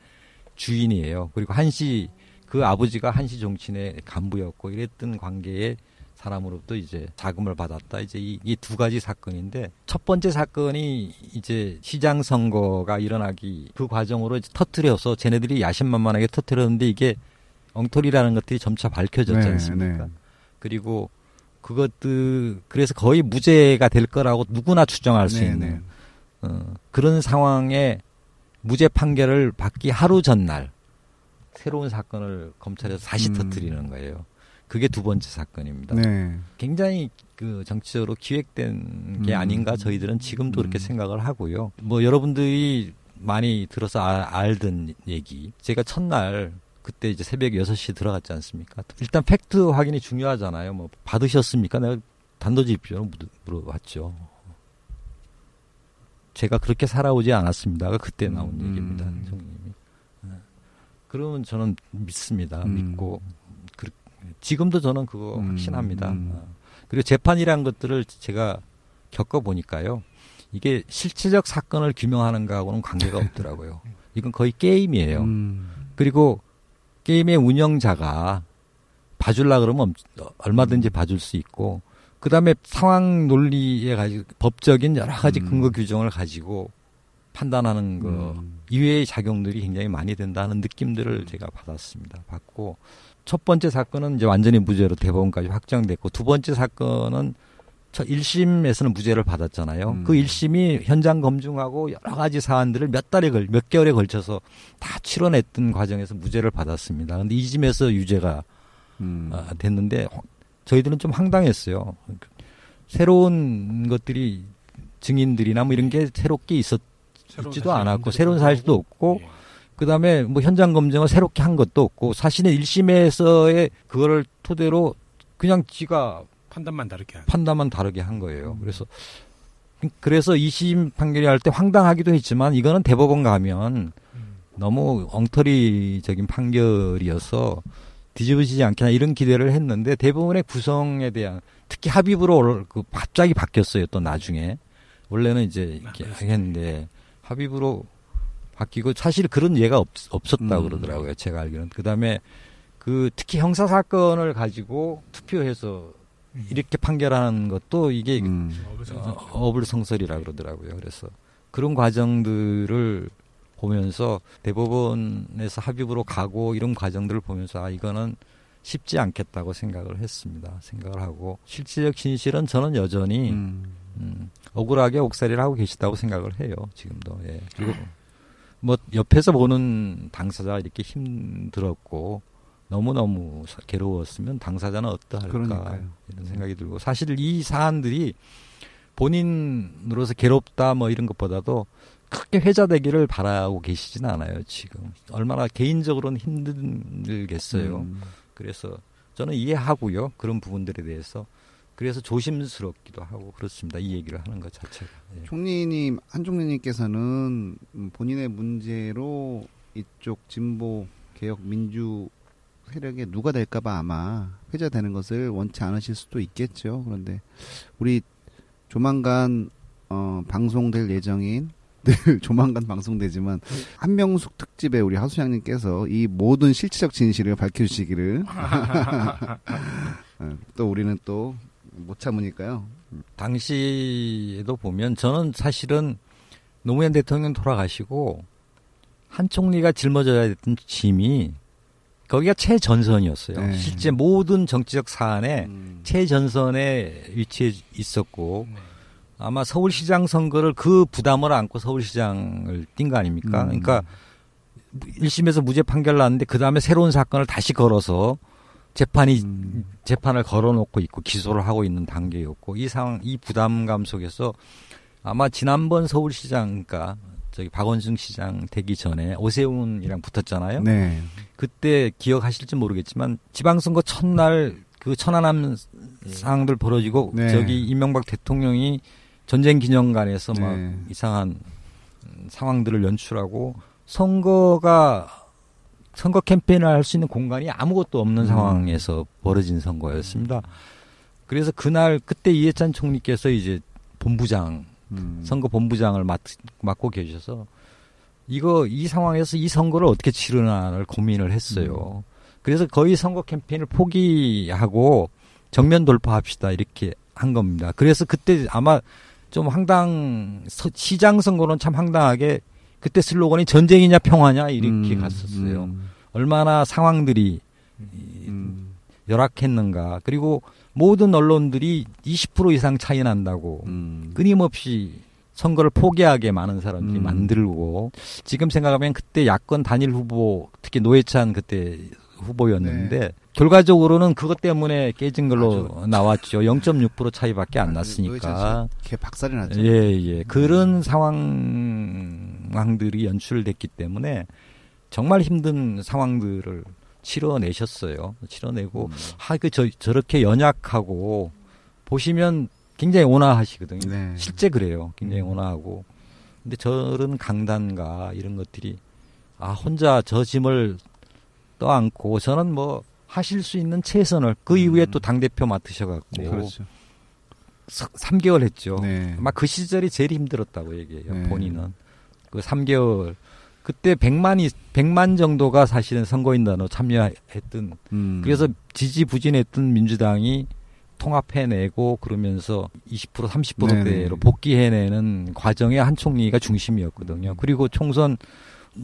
주인이에요. 그리고 한시 그 아버지가 한시 정치의 간부였고 이랬던 관계에 사람으로부터 이제 자금을 받았다. 이제 이두 가지 사건인데 첫 번째 사건이 이제 시장 선거가 일어나기 그 과정으로 터트려서 쟤네들이 야심만만하게 터트렸는데 이게 엉터리라는 것들이 점차 밝혀졌지 네, 않습니까? 네. 그리고 그것들 그래서 거의 무죄가 될 거라고 누구나 추정할 수 네, 있는 네. 어, 그런 상황에 무죄 판결을 받기 하루 전날 새로운 사건을 검찰에서 다시 음. 터뜨리는 거예요. 그게 두 번째 사건입니다. 네. 굉장히 그 정치적으로 기획된 게 음. 아닌가 저희들은 지금도 그렇게 음. 생각을 하고요. 뭐 여러분들이 많이 들어서 아- 알던 얘기. 제가 첫날 그때 이제 새벽 6시에 들어갔지 않습니까? 일단 팩트 확인이 중요하잖아요. 뭐 받으셨습니까? 내가 단도직입적으로 물- 물어봤죠. 제가 그렇게 살아오지 않았습니다가 그때 나온 음. 얘기입니다. 그러면 저는 믿습니다. 음. 믿고 그, 지금도 저는 그거 음. 확신합니다. 음. 어. 그리고 재판이란 것들을 제가 겪어 보니까요. 이게 실체적 사건을 규명하는 거하고는 관계가 없더라고요. 이건 거의 게임이에요. 음. 그리고 게임의 운영자가 봐줄라 그러면 엄- 얼마든지 음. 봐줄 수 있고, 그 다음에 상황 논리에 가지고 법적인 여러 가지 음. 근거 규정을 가지고 판단하는 거 음. 이외의 작용들이 굉장히 많이 된다는 느낌들을 제가 받았습니다. 받고 첫 번째 사건은 이제 완전히 무죄로 대법원까지 확정됐고 두 번째 사건은 첫 1심에서는 무죄를 받았잖아요. 음. 그 1심이 현장 검증하고 여러 가지 사안들을 몇 달에 걸, 몇 개월에 걸쳐서 다 치러냈던 과정에서 무죄를 받았습니다. 근데 2심에서 유죄가 음. 아, 됐는데 호- 저희들은 좀 황당했어요. 새로운 것들이 증인들이나 뭐 이런 게 새롭게 있었 있지도 않았고 새로운 사실도 없고 예. 그다음에 뭐 현장 검증을 새롭게 한 것도 없고 사실은 1심에서의 그거를 토대로 그냥 지가 판단만 다르게 하는. 판단만 다르게 한 거예요. 그래서 그래서 2심 판결이 할 때 황당하기도 했지만 이거는 대법원 가면 음. 너무 엉터리적인 판결이어서 뒤집어지지 않겠나 이런 기대를 했는데 대부분의 구성에 대한 특히 합의부로 올- 그 갑자기 바뀌었어요. 또 나중에 원래는 이제 이렇게 아. 하겠는데 합의부로 바뀌고 사실 그런 예가 없, 없었다 음. 고 그러더라고요. 제가 알기로는 그 다음에 그 특히 형사 사건을 가지고 투표해서 이렇게 판결하는 것도 이게 음. 어, 어불성설 이라 그러더라고요. 그래서 그런 과정들을 보면서 대법원에서 합의부로 가고 이런 과정들을 보면서 아 이거는 쉽지 않겠다고 생각을 했습니다. 생각을 하고 실질적 진실은 저는 여전히 음. 음, 억울하게 옥살이를 하고 계시다고 생각을 해요. 지금도. 예. 그리고 뭐 옆에서 보는 당사자가 이렇게 힘들었고 너무 너무 사- 괴로웠으면 당사자는 어떠할까 그러니까요. 이런 생각이 들고 사실 이 사안들이 본인으로서 괴롭다 뭐 이런 것보다도 크게 회자되기를 바라고 계시진 않아요 지금 얼마나 개인적으로는 힘들겠어요 음. 그래서 저는 이해하고요 그런 부분들에 대해서 그래서 조심스럽기도 하고 그렇습니다 이 얘기를 하는 것 자체가 예. 총리님 한총리님께서는 음, 본인의 문제로 이쪽 진보 개혁 민주 세력에 누가 될까봐 아마 회자되는 것을 원치 않으실 수도 있겠죠. 그런데 우리 조만간 어, 방송될 예정인 늘 조만간 방송되지만 한명숙 특집에 우리 하수장님께서 이 모든 실체적 진실을 밝혀주시기를 어, 또 우리는 또 못 참으니까요. 당시에도 보면 저는 사실은 노무현 대통령 돌아가시고 한 총리가 짊어져야 됐던 짐이 거기가 최전선이었어요. 네. 실제 모든 정치적 사안에 음. 최전선에 위치해 있었고 네. 아마 서울시장 선거를 그 부담을 안고 서울시장을 뛴 거 아닙니까? 음. 그러니까 1심에서 무죄 판결 났는데 그 다음에 새로운 사건을 다시 걸어서 재판이 음. 재판을 걸어놓고 있고 기소를 하고 있는 단계였고 이 상황 이 부담감 속에서 아마 지난번 서울시장 그러니까 저기 박원순 시장 되기 전에 오세훈이랑 붙었잖아요. 네. 그때 기억하실지 모르겠지만 지방선거 첫날 그 천안함 상황들 벌어지고 네. 저기 이명박 대통령이 전쟁 기념관에서 막 네. 이상한 음, 상황들을 연출하고 선거가 선거 캠페인을 할 수 있는 공간이 아무것도 없는 음. 상황에서 벌어진 선거였습니다. 그래서 그날 그때 이해찬 총리께서 이제 본부장 음. 선거 본부장을 맡, 맡고 계셔서 이거 이 상황에서 이 선거를 어떻게 치르나를 고민을 했어요. 그래서 거의 선거 캠페인을 포기하고 정면 돌파합시다 이렇게 한 겁니다. 그래서 그때 아마 좀 황당 서- 시장 선거는 참 황당하게 그때 슬로건이 전쟁이냐 평화냐 이렇게 음, 갔었어요. 음, 얼마나 상황들이 음, 열악했는가. 그리고 모든 언론들이 20% 이상 차이 난다고 음. 끊임없이 선거를 포기하게 많은 사람들이 음. 만들고 지금 생각하면 그때 야권 단일 후보 특히 노회찬 그때 후보였는데 결과적으로는 그것 때문에 깨진 걸로 나왔죠. 0.6% 차이밖에 안 났으니까. 걔 박살이 났죠. 예, 예. 그런 상황 들이 연출됐기 때문에 정말 힘든 상황들을 치러내셨어요. 치러내고 음. 하, 그, 저, 저렇게 연약하고, 보시면 굉장히 온화하시거든요. 네. 실제 그래요. 굉장히 음. 온화하고. 근데 저런 강단과 이런 것들이, 아, 혼자 저 짐을 떠안고, 저는 뭐, 하실 수 있는 최선을, 그 이후에 음. 또 당 대표 맡으셔갖고, 그렇죠. 3개월 했죠. 네. 아마 그 시절이 제일 힘들었다고 얘기해요. 네. 본인은. 그 3개월. 그때 100만이, 100만 정도가 사실은 선거인단으로 참여했던 음. 그래서 지지부진했던 민주당이 통합해내고 그러면서 20% 30%대로 네네. 복귀해내는 과정에 한 총리가 중심이었거든요. 그리고 총선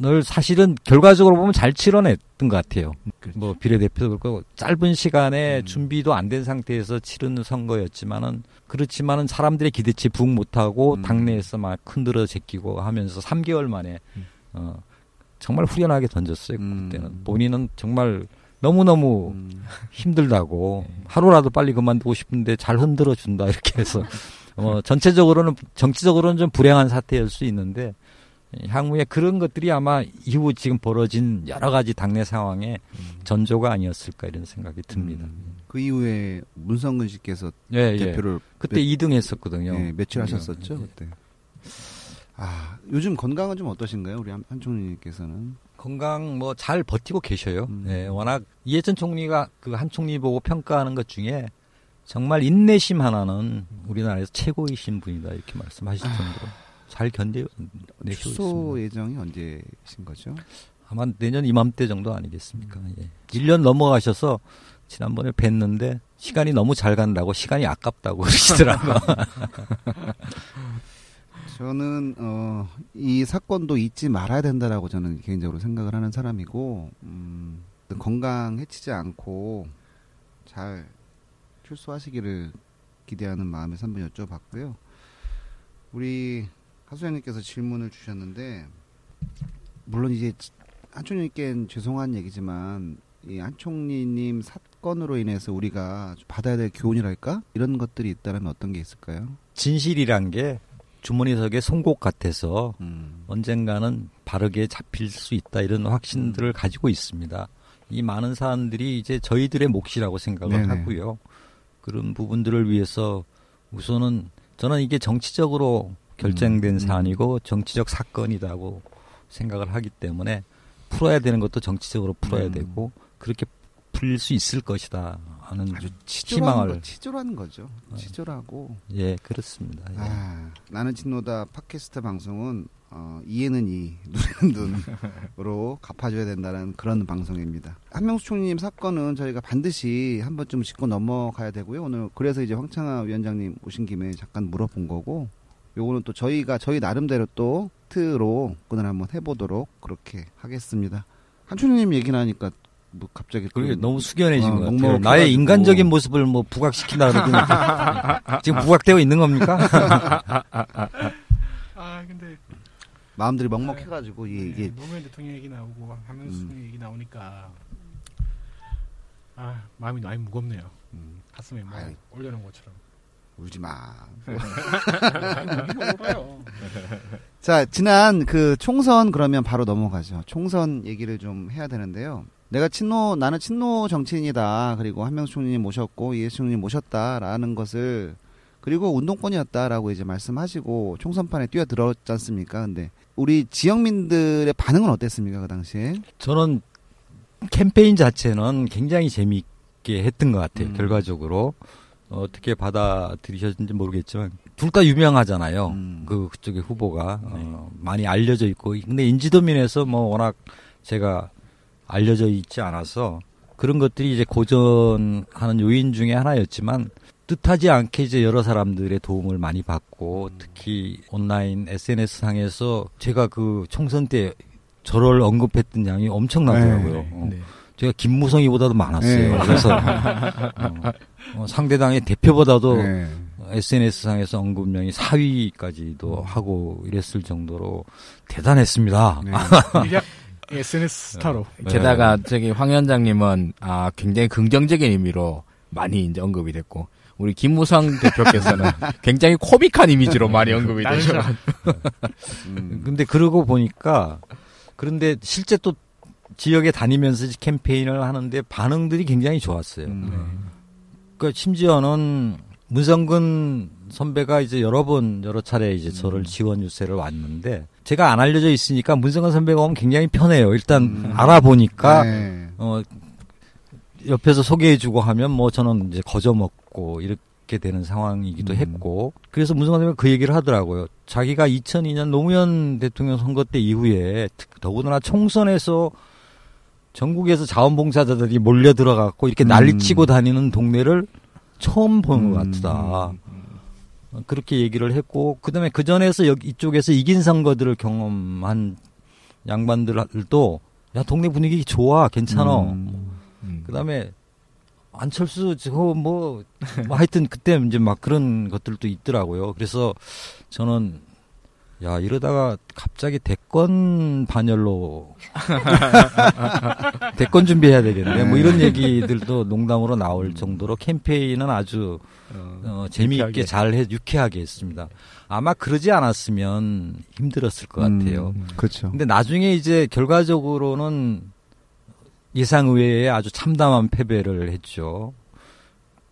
을 사실은 결과적으로 보면 잘 치러냈던 것 같아요. 그렇죠. 뭐 비례대표도 그렇고 짧은 시간에 음. 준비도 안 된 상태에서 치르는 선거였지만은 그렇지만은 사람들의 기대치 부응 못하고 음. 당내에서 막 흔들어 제끼고 하면서 3개월 만에 음. 어 정말 후련하게 던졌어요. 음. 그때는 본인은 정말 너무너무 음. 힘들다고 하루라도 빨리 그만두고 싶은데 잘 흔들어 준다 이렇게 해서 어 전체적으로는 정치적으로는 좀 불행한 사태일 수 있는데 향후에 그런 것들이 아마 이후 지금 벌어진 여러 가지 당내 상황에 전조가 아니었을까 이런 생각이 듭니다. 음. 그 이후에 문성근 씨께서 예, 예. 대표를 그때 2등 했었거든요. 예, 며칠 예. 하셨었죠 예. 그때. 아 요즘 건강은 좀 어떠신가요, 우리 한- 한총리님께서는? 건강 뭐 잘 버티고 계셔요. 음. 예, 워낙 이해찬 총리가 그 한 총리 보고 평가하는 것 중에 정말 인내심 하나는 우리나라에서 최고이신 분이다 이렇게 말씀하실 정도로 잘 견뎌내시고 출소 있습니다. 예정이 언제신 거죠? 아마 내년 이맘때 정도 아니겠습니까? 예. 1년 넘어가셔서 지난번에 뵀는데 시간이 너무 잘 간다고 시간이 아깝다고 그러시더라고요. 저는 어, 이 사건도 잊지 말아야 된다라고 저는 개인적으로 생각을 하는 사람이고 음, 건강 해치지 않고 잘 출소하시기를 기대하는 마음에서 한번 여쭤봤고요. 우리 하수연님께서 질문을 주셨는데 물론 이제 한총리님께는 죄송한 얘기지만 이 한총리님 사건으로 인해서 우리가 받아야 될 교훈이랄까 이런 것들이 있다면 어떤 게 있을까요? 진실이란 게 주머니석의 송곳 같아서 음. 언젠가는 바르게 잡힐 수 있다 이런 확신들을 가지고 있습니다. 이 많은 사람들이 이제 저희들의 몫이라고 생각을 네네. 하고요. 그런 부분들을 위해서 우선은 저는 이게 정치적으로 결정된 음, 음. 사안이고 정치적 사건이라고 생각을 하기 때문에 풀어야 되는 것도 정치적으로 풀어야 음. 되고 그렇게 풀릴 수 있을 것이다 하는 아주 치졸한 희망을 거, 치졸한 거죠. 치졸하고 예 그렇습니다. 예. 아, 나는 진노다 팟캐스트 방송은 어, 이해는 이, 눈에는 눈으로 갚아줘야 된다는 그런 방송입니다. 한명수 총리님 사건은 저희가 반드시 한 번쯤 짚고 넘어가야 되고요. 오늘 그래서 이제 황창하 위원장님 오신 김에 잠깐 물어본 거고, 요거는 또 저희가 저희 나름대로 또 트로 그날 한번 해보도록 그렇게 하겠습니다. 한 총리님 얘기 나니까 뭐 갑자기 또 그게 너무 숙연해진 어, 것 같아요. 나의 인간적인 모습을 뭐 부각시킨다 그러기는 지금 부각되어 있는 겁니까? 아 근데 마음들이 먹먹해가지고 이게, 네, 이게 노무현 대통령 얘기 나오고 한명수 음. 얘기 나오니까 아 마음이 많이 무겁네요. 음, 가슴에 뭐 아이. 올려놓은 것처럼. 울지 마. 자, 지난 그 총선 그러면 바로 넘어가죠. 총선 얘기를 좀 해야 되는데요. 내가 친노, 나는 친노 정치인이다. 그리고 한명수 총리님 모셨고, 이해수 총리님 모셨다라는 것을, 그리고 운동권이었다라고 이제 말씀하시고, 총선판에 뛰어들었지 않습니까? 근데, 우리 지역민들의 반응은 어땠습니까? 그 당시에? 저는 캠페인 자체는 굉장히 재미있게 했던 것 같아요. 음. 결과적으로 어, 어떻게 받아들이셨는지 모르겠지만 둘 다 유명하잖아요. 음. 그 그쪽의 후보가 어, 많이 알려져 있고 근데 인지도면에서 뭐 워낙 제가 알려져 있지 않아서 그런 것들이 이제 고전하는 요인 중에 하나였지만 뜻하지 않게 이제 여러 사람들의 도움을 많이 받고 특히 온라인 SNS 상에서 제가 그 총선 때 저를 언급했던 양이 엄청나더라고요. 네, 어. 네. 제가 김무성이보다도 많았어요. 네. 그래서 어, 어, 상대당의 대표보다도 네. SNS 상에서 언급량이 4위까지도 하고 이랬을 정도로 대단했습니다. 네. SNS 스타로. 게다가 저기 황 위원장님은 아 굉장히 긍정적인 의미로 많이 이제 언급이 됐고 우리 김무성 대표께서는 굉장히 코믹한 이미지로 많이 언급이 되죠. 음. 근데 그러고 보니까 그런데 실제 또 지역에 다니면서 캠페인을 하는데 반응들이 굉장히 좋았어요. 음. 그러니까 심지어는 문성근 선배가 이제 여러 번 여러 차례 이제 음. 저를 지원 유세를 왔는데 제가 안 알려져 있으니까 문성근 선배가 오면 굉장히 편해요. 일단 음. 알아보니까 네. 어 옆에서 소개해주고 하면 뭐 저는 이제 거저 먹고 이렇게 되는 상황이기도 음. 했고 그래서 문성근 선배가 그 얘기를 하더라고요. 자기가 2002년 노무현 대통령 선거 때 이후에 특- 더군다나 총선에서 전국에서 자원봉사자들이 몰려 들어갔고 이렇게 음. 난리치고 다니는 동네를 처음 본것 음. 같다. 어, 그렇게 얘기를 했고 그다음에 그 전에서 여기 이쪽에서 이긴 선거들을 경험한 양반들도 야 동네 분위기 좋아 괜찮아. 음. 음. 그다음에 안철수 저거 뭐, 뭐 하여튼 그때 이제 막 그런 것들도 있더라고요. 그래서 저는 야 이러다가 갑자기 대권 반열로 대권 준비해야 되겠네. 뭐 이런 얘기들도 농담으로 나올 정도로 캠페인은 아주 어, 재미있게 유쾌하게. 잘해 유쾌하게 했습니다. 아마 그러지 않았으면 힘들었을 것 같아요. 음, 그렇죠. 근데 나중에 이제 결과적으로는 예상 의외에 아주 참담한 패배를 했죠.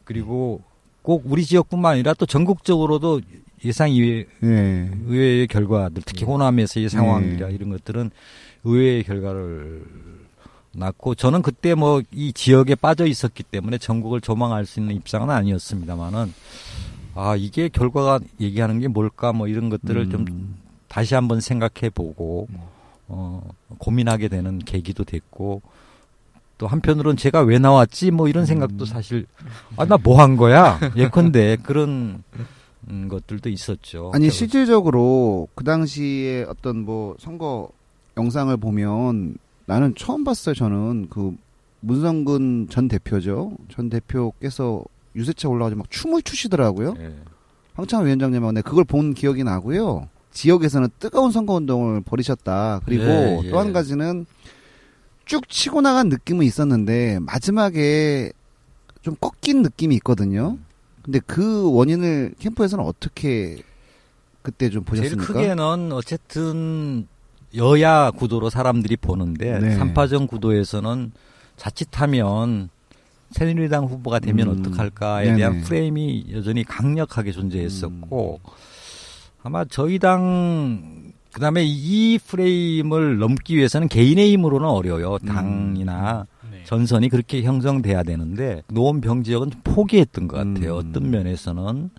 그리고 꼭 우리 지역뿐만 아니라 또 전국적으로도 예상 이외, 예. 의외의 결과들, 특히 호남에서 의 상황이라 네. 이런 것들은 의외의 결과를 낳고 저는 그때 뭐 이 지역에 빠져 있었기 때문에 전국을 조망할 수 있는 입장은 아니었습니다만은 아 이게 결과가 얘기하는 게 뭘까 뭐 이런 것들을 좀 음. 다시 한번 생각해 보고 어 고민하게 되는 계기도 됐고 또 한편으로는 제가 왜 나왔지 뭐 이런 생각도 사실 아 나 뭐 한 거야 예컨대 그런 음, 것들도 있었죠. 아니 결국- 실질적으로 그 당시에 어떤 뭐 선거 영상을 보면 나는 처음 봤어요. 저는 그 문성근 전 대표죠. 전 대표께서 유세차 올라가서 막 춤을 추시더라고요. 예. 황창호 위원장님하고 내가 그걸 본 기억이 나고요. 지역에서는 뜨거운 선거 운동을 벌이셨다. 그리고 예, 예. 또한 가지는 쭉 치고 나간 느낌은 있었는데 마지막에 좀 꺾인 느낌이 있거든요. 근데 그 원인을 캠프에서는 어떻게 그때 좀 제일 보셨습니까? 크게는 어쨌든 여야 구도로 사람들이 보는데 네. 삼파전 구도에서는 자칫하면 새누리당 후보가 되면 음. 어떡할까에 네네. 대한 프레임이 여전히 강력하게 존재했었고 아마 저희 당 그다음에 이 프레임을 넘기 위해서는 개인의 힘으로는 어려워요. 음. 당이나 네. 전선이 그렇게 형성돼야 되는데 노원병 지역은 좀 포기했던 것 같아요. 음. 어떤 면에서는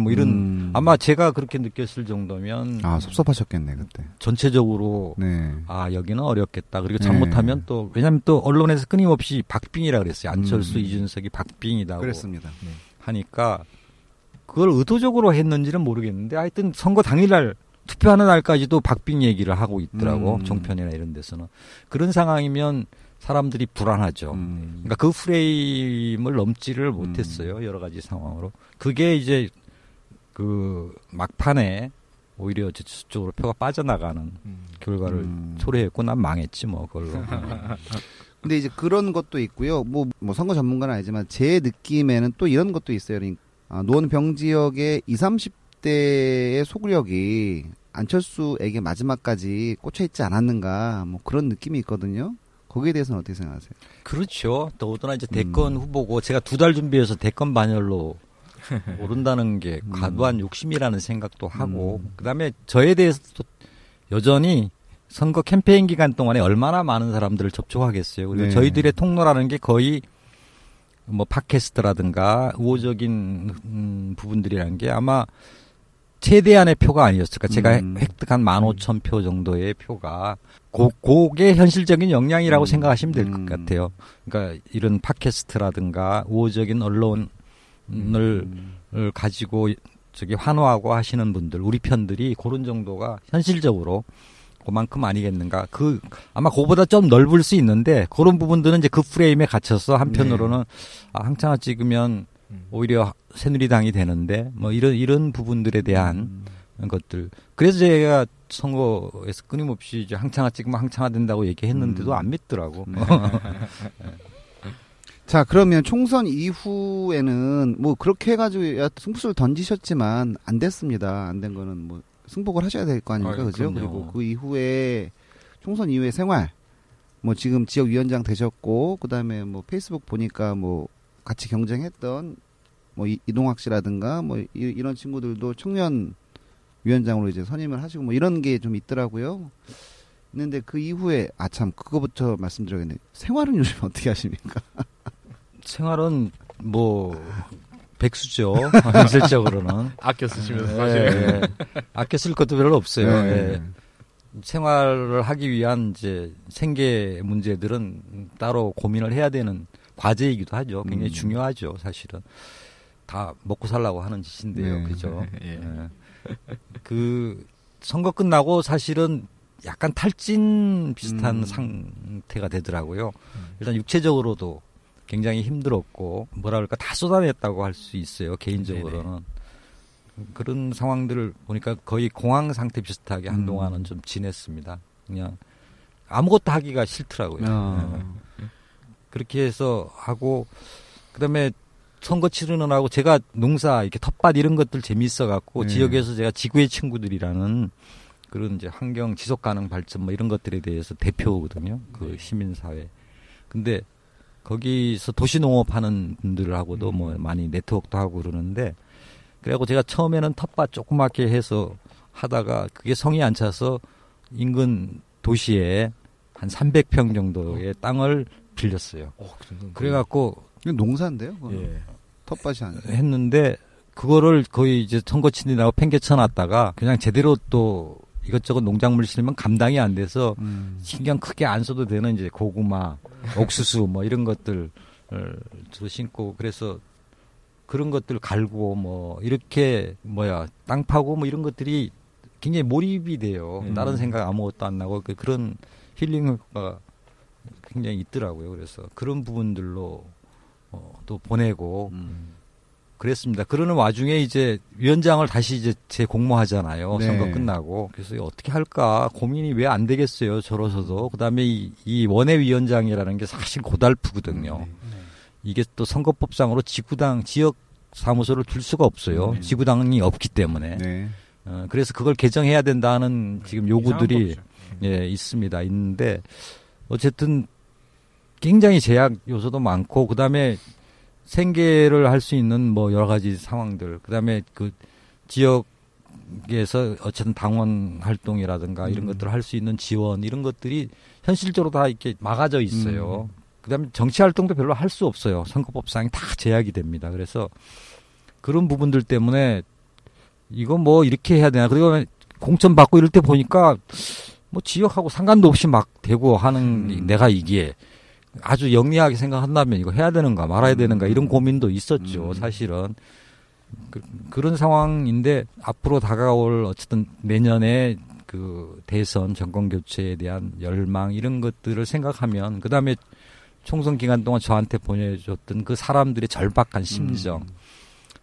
뭐 이런 음. 아마 제가 그렇게 느꼈을 정도면 아 섭섭하셨겠네 그때. 전체적으로 네. 아 여기는 어렵겠다. 그리고 네. 잘못하면 또 왜냐하면 또 언론에서 끊임없이 박빙이라 그랬어요. 안철수 음. 이준석이 박빙이다고 그랬습니다. 하니까 그걸 의도적으로 했는지는 모르겠는데 하여튼 선거 당일날 투표하는 날까지도 박빙 얘기를 하고 있더라고 음. 종편이나 이런 데서는 그런 상황이면 사람들이 불안하죠. 음. 그러니까 그 프레임을 넘지를 못했어요 여러 가지 상황으로 그게 이제 그 막판에 오히려 저쪽으로 표가 빠져나가는 결과를 음. 초래했고 난 망했지 뭐 그걸로 근데 이제 그런 것도 있고요. 뭐, 뭐 선거 전문가는 아니지만 제 느낌에는 또 이런 것도 있어요. 그러니까 아, 노원병 지역의 20, 30대의 소구력이 안철수에게 마지막까지 꽂혀 있지 않았는가 뭐 그런 느낌이 있거든요. 거기에 대해서는 어떻게 생각하세요? 그렇죠 더군다나 이제 음. 대권 후보고 제가 두 달 준비해서 대권 반열로 오른다는 게 음. 과도한 욕심이라는 생각도 하고 음. 그다음에 저에 대해서도 여전히 선거 캠페인 기간 동안에 얼마나 많은 사람들을 접촉하겠어요. 그리고 네. 저희들의 통로라는 게 거의 뭐 팟캐스트라든가 우호적인 음, 부분들이라는 게 아마 최대한의 표가 아니었을까. 제가 음. 획득한 15,000표 정도의 표가 고, 그게 현실적인 역량이라고 음. 생각하시면 될것 음. 같아요. 그러니까 이런 팟캐스트라든가 우호적인 언론을 음. 을 가지고 저기 환호하고 하시는 분들, 우리 편들이 그런 정도가 현실적으로 그만큼 아니겠는가. 그 아마 그보다 좀 넓을 수 있는데 그런 부분들은 이제 그 프레임에 갇혀서 한편으로는 아, 항창화 찍으면 오히려 새누리당이 되는데 뭐 이런 이런 부분들에 대한 것들. 그래서 제가 선거에서 끊임없이 이제 항창화 찍으면 항창화 된다고 얘기했는데도 음. 안 믿더라고. 네. 자, 그러면 총선 이후에는 뭐 그렇게 해가지고 야, 승부수를 던지셨지만 안 됐습니다. 안 된 거는 뭐 승복을 하셔야 될 거 아닙니까, 아유, 그죠? 그리고 그 이후에 총선 이후의 생활, 뭐 지금 지역 위원장 되셨고, 그 다음에 뭐 페이스북 보니까 뭐 같이 경쟁했던 뭐 이- 이동학 씨라든가 뭐 이, 이런 친구들도 청년 위원장으로 이제 선임을 하시고 뭐 이런 게 좀 있더라고요. 있는데 그 이후에 아 참 그거부터 말씀드려야겠네. 생활은 요즘 어떻게 하십니까? 생활은 뭐 백수죠. 현실적으로는. 아껴 쓰시면서 예, 사실. 예. 아껴 쓸 것도 별로 없어요. 네. 예. 생활을 하기 위한 이제 생계 문제들은 따로 고민을 해야 되는 과제이기도 하죠. 굉장히 음. 중요하죠, 사실은. 다 먹고 살라고 하는 짓인데요. 네. 그죠? 예. 예. 그 선거 끝나고 사실은 약간 탈진 비슷한 음. 상태가 되더라고요. 일단 육체적으로도 굉장히 힘들었고 뭐라 그럴까 다 쏟아냈다고 할 수 있어요. 개인적으로는. 그런 상황들을 보니까 거의 공황 상태 비슷하게 한동안은 좀 지냈습니다. 그냥 아무것도 하기가 싫더라고요. 아. 예. 그렇게 해서 하고 그다음에 선거 치르느라고 제가 농사 이렇게 텃밭 이런 것들 재미있어 갖고 네. 지역에서 제가 지구의 친구들이라는 그런 이제 환경 지속 가능 발전 뭐 이런 것들에 대해서 대표거든요. 그 시민 사회. 근데 거기서 도시 농업 하는 분들하고도 뭐 많이 네트워크도 하고 그러는데 그래갖고 제가 처음에는 텃밭 조그맣게 해서 하다가 그게 성이 안 차서 인근 도시에 한 300평 정도의 땅을 빌렸어요. 어, 그 그래갖고 농사인데요. 그건. 예. 텃밭이 아니에요. 했는데 그거를 거의 이제 선거 친이라고 팽개쳐 놨다가 그냥 제대로 또 이것저것 농작물 실면 감당이 안 돼서 음. 신경 크게 안 써도 되는 이제 고구마, 옥수수 뭐 이런 것들 주로 심고 그래서 그런 것들 갈고 뭐 이렇게 뭐야 땅 파고 뭐 이런 것들이 굉장히 몰입이 돼요. 음. 다른 생각 아무것도 안 나고 그- 그런 힐링 효과가 굉장히 있더라고요. 그래서 그런 부분들로 어, 또 보내고 음. 그랬습니다. 그러는 와중에 이제 위원장을 다시 이제 재공모하잖아요. 네. 선거 끝나고. 그래서 어떻게 할까 고민이 왜 안 되겠어요. 저로서도. 그다음에 이, 이 원외위원장이라는 게 사실 고달프거든요. 이게 또 선거법상으로 지구당 지역 사무소를 둘 수가 없어요. 네. 지구당이 없기 때문에. 네. 어, 그래서 그걸 개정해야 된다는 지금 요구들이 이상한 거죠. 예, 있습니다. 있는데 어쨌든 굉장히 제약 요소도 많고 그다음에 생계를 할 수 있는 뭐 여러 가지 상황들 그다음에 그 지역에서 어쨌든 당원 활동이라든가 이런 음. 것들을 할 수 있는 지원 이런 것들이 현실적으로 다 이렇게 막아져 있어요. 음. 그다음에 정치 활동도 별로 할 수 없어요. 선거법상이 다 제약이 됩니다. 그래서 그런 부분들 때문에 이거 뭐 이렇게 해야 되나 그리고 공천 받고 이럴 때 보니까 뭐 지역하고 상관도 없이 막 되고 하는 음. 내가 이게 아주 영리하게 생각한다면 이거 해야 되는가 말아야 되는가 이런 고민도 있었죠 음. 사실은 그, 런 상황인데 앞으로 다가올 어쨌든 내년에 그 대선 정권 교체에 대한 열망 이런 것들을 생각하면 그 다음에 총선 기간 동안 저한테 보내줬던 그 사람들의 절박한 심정 음.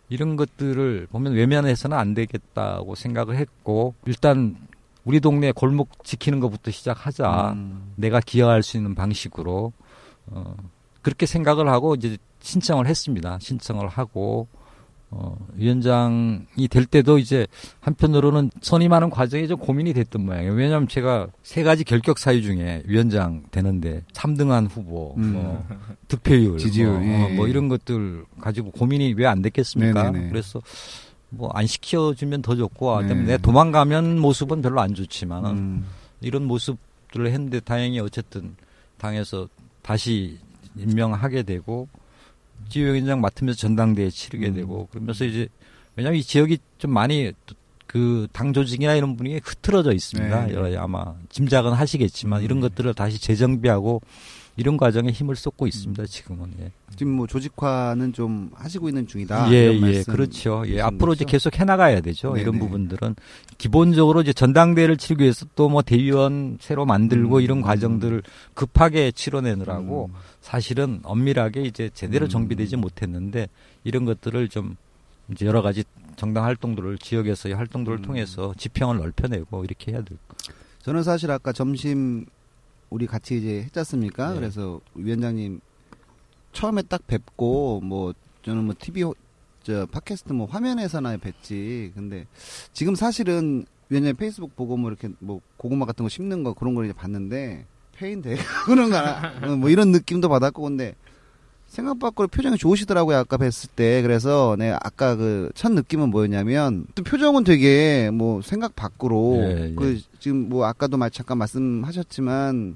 이런 것들을 보면 외면해서는 안 되겠다고 생각을 했고 일단 우리 동네 골목 지키는 것부터 시작하자 음. 내가 기여할 수 있는 방식으로 어, 그렇게 생각을 하고 이제 신청을 했습니다. 신청을 하고 어, 위원장이 될 때도 이제 한편으로는 선임하는 과정이 좀 고민이 됐던 모양이에요. 왜냐하면 제가 세 가지 결격 사유 중에 위원장 되는데 3등한 후보, 음. 뭐 득표율, 지지율, 뭐, 예, 어, 뭐 예. 이런 것들 가지고 고민이 왜 안 됐겠습니까? 네네네. 그래서 뭐 안 시켜주면 더 좋고, 네. 네. 내 도망가면 모습은 별로 안 좋지만은 음. 이런 모습들을 했는데 다행히 어쨌든 당에서 다시 임명하게 되고 지휘위원장 맡으면서 전당대회 치르게 음. 되고 그러면서 이제 왜냐하면 이 지역이 좀 많이 그 당 조직이나 이런 분위기에 흐트러져 있습니다. 네. 여러 아마 짐작은 하시겠지만 이런 것들을 다시 재정비하고 이런 과정에 힘을 쏟고 있습니다. 지금은. 예. 지금 뭐 조직화는 좀 하시고 있는 중이다. 예, 예, 그렇죠. 예, 앞으로 이제 거죠? 계속 해나가야 되죠. 네네. 이런 부분들은 기본적으로 이제 전당대회를 치르기 위해서 또 뭐 대의원 새로 만들고 음. 이런 과정들을 급하게 치러내느라고 음. 사실은 엄밀하게 이제 제대로 음. 정비되지 못했는데 이런 것들을 좀 이제 여러 가지 정당 활동들을 지역에서의 활동들을 음. 통해서 지평을 넓혀내고 이렇게 해야 될 거. 저는 사실 아까 점심 우리 같이 이제 했지 않습니까? 네. 그래서 위원장님 처음에 딱 뵙고 뭐 저는 뭐 TV 호- 저 팟캐스트 뭐 화면에서나 뵀지. 근데 지금 사실은 위원장님 페이스북 보고 뭐 이렇게 뭐 고구마 같은 거 씹는 거 그런 걸 이제 봤는데 페인데 그런 거뭐 이런 느낌도 받았고 근데 생각 밖으로 표정이 좋으시더라고요 아까 뵀을 때 그래서 네 아까 그 첫 느낌은 뭐였냐면 또 표정은 되게 뭐 생각 밖으로 예, 예. 그 지금 뭐 아까도 말 잠깐 말씀하셨지만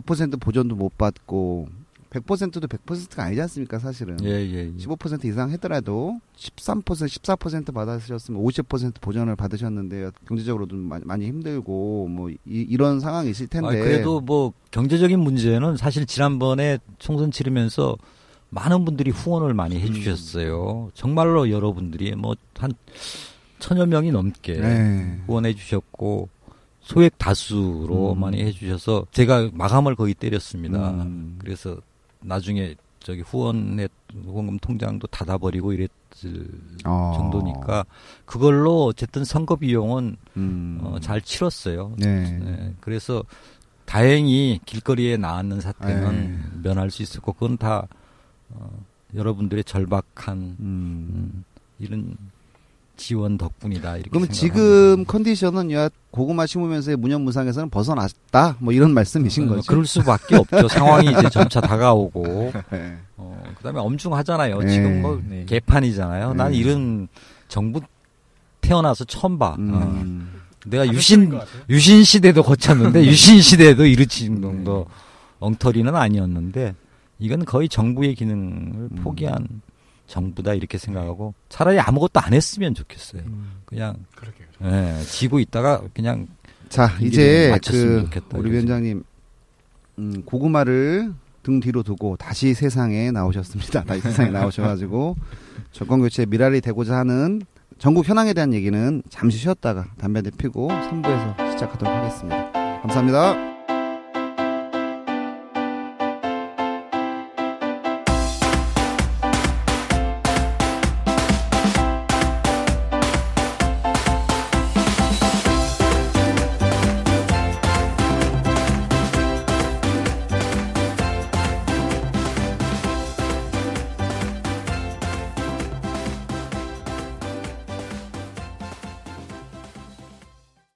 100% 보전도 못 받고 100%도 100%가 아니지 않습니까 사실은 예, 예, 예. 15% 이상 했더라도 13% 14% 받으셨으면 50% 보전을 받으셨는데 경제적으로도 많이, 많이 힘들고 뭐 이, 런 상황이 있을 텐데 아, 그래도 뭐 경제적인 문제는 사실 지난번에 총선 치르면서 많은 분들이 후원을 많이 해 주셨어요. 정말로 여러분들이 뭐 한 천여 명이 넘게 네. 후원해 주셨고 소액 다수로 음. 많이 해주셔서 제가 마감을 거의 때렸습니다. 음. 그래서 나중에 저기 후원의 후원금 통장도 닫아버리고 이랬을 어. 정도니까 그걸로 어쨌든 선거 비용은 음. 어, 잘 치렀어요. 네. 네, 그래서 다행히 길거리에 나왔는 사태는 네. 면할 수 있었고 그건 다 어, 여러분들의 절박한 음. 음, 이런 지원 덕분이다 이렇게 생각합니다. 지금 컨디션은 야 고구마 심으면서의 무념무상에서는 벗어났다 뭐 이런 말씀이신 어, 거죠? 그럴 수밖에 없죠. 상황이 이제 점차 다가오고 네. 어, 그다음에 엄중하잖아요. 네. 지금 뭐 네. 개판이잖아요. 난 네. 이런 정부 태어나서 처음 봐. 어. 음. 내가 유신 유신 시대도 거쳤는데 유신 시대도 이르치 정도 엉터리는 아니었는데 이건 거의 정부의 기능을 음. 포기한 정부다 이렇게 생각하고 차라리 아무것도 안 했으면 좋겠어요. 음, 그냥 그러게요. 예, 지고 있다가 그냥 자 이제 그 좋겠다, 우리. 위원장님 음, 고구마를 등 뒤로 두고 다시 세상에 나오셨습니다. 다시 세상에 나오셔가지고 정권 교체 미랄이 되고자 하는 전국 현황에 대한 얘기는 잠시 쉬었다가 담배 대 피고 3부에서 시작하도록 하겠습니다. 감사합니다.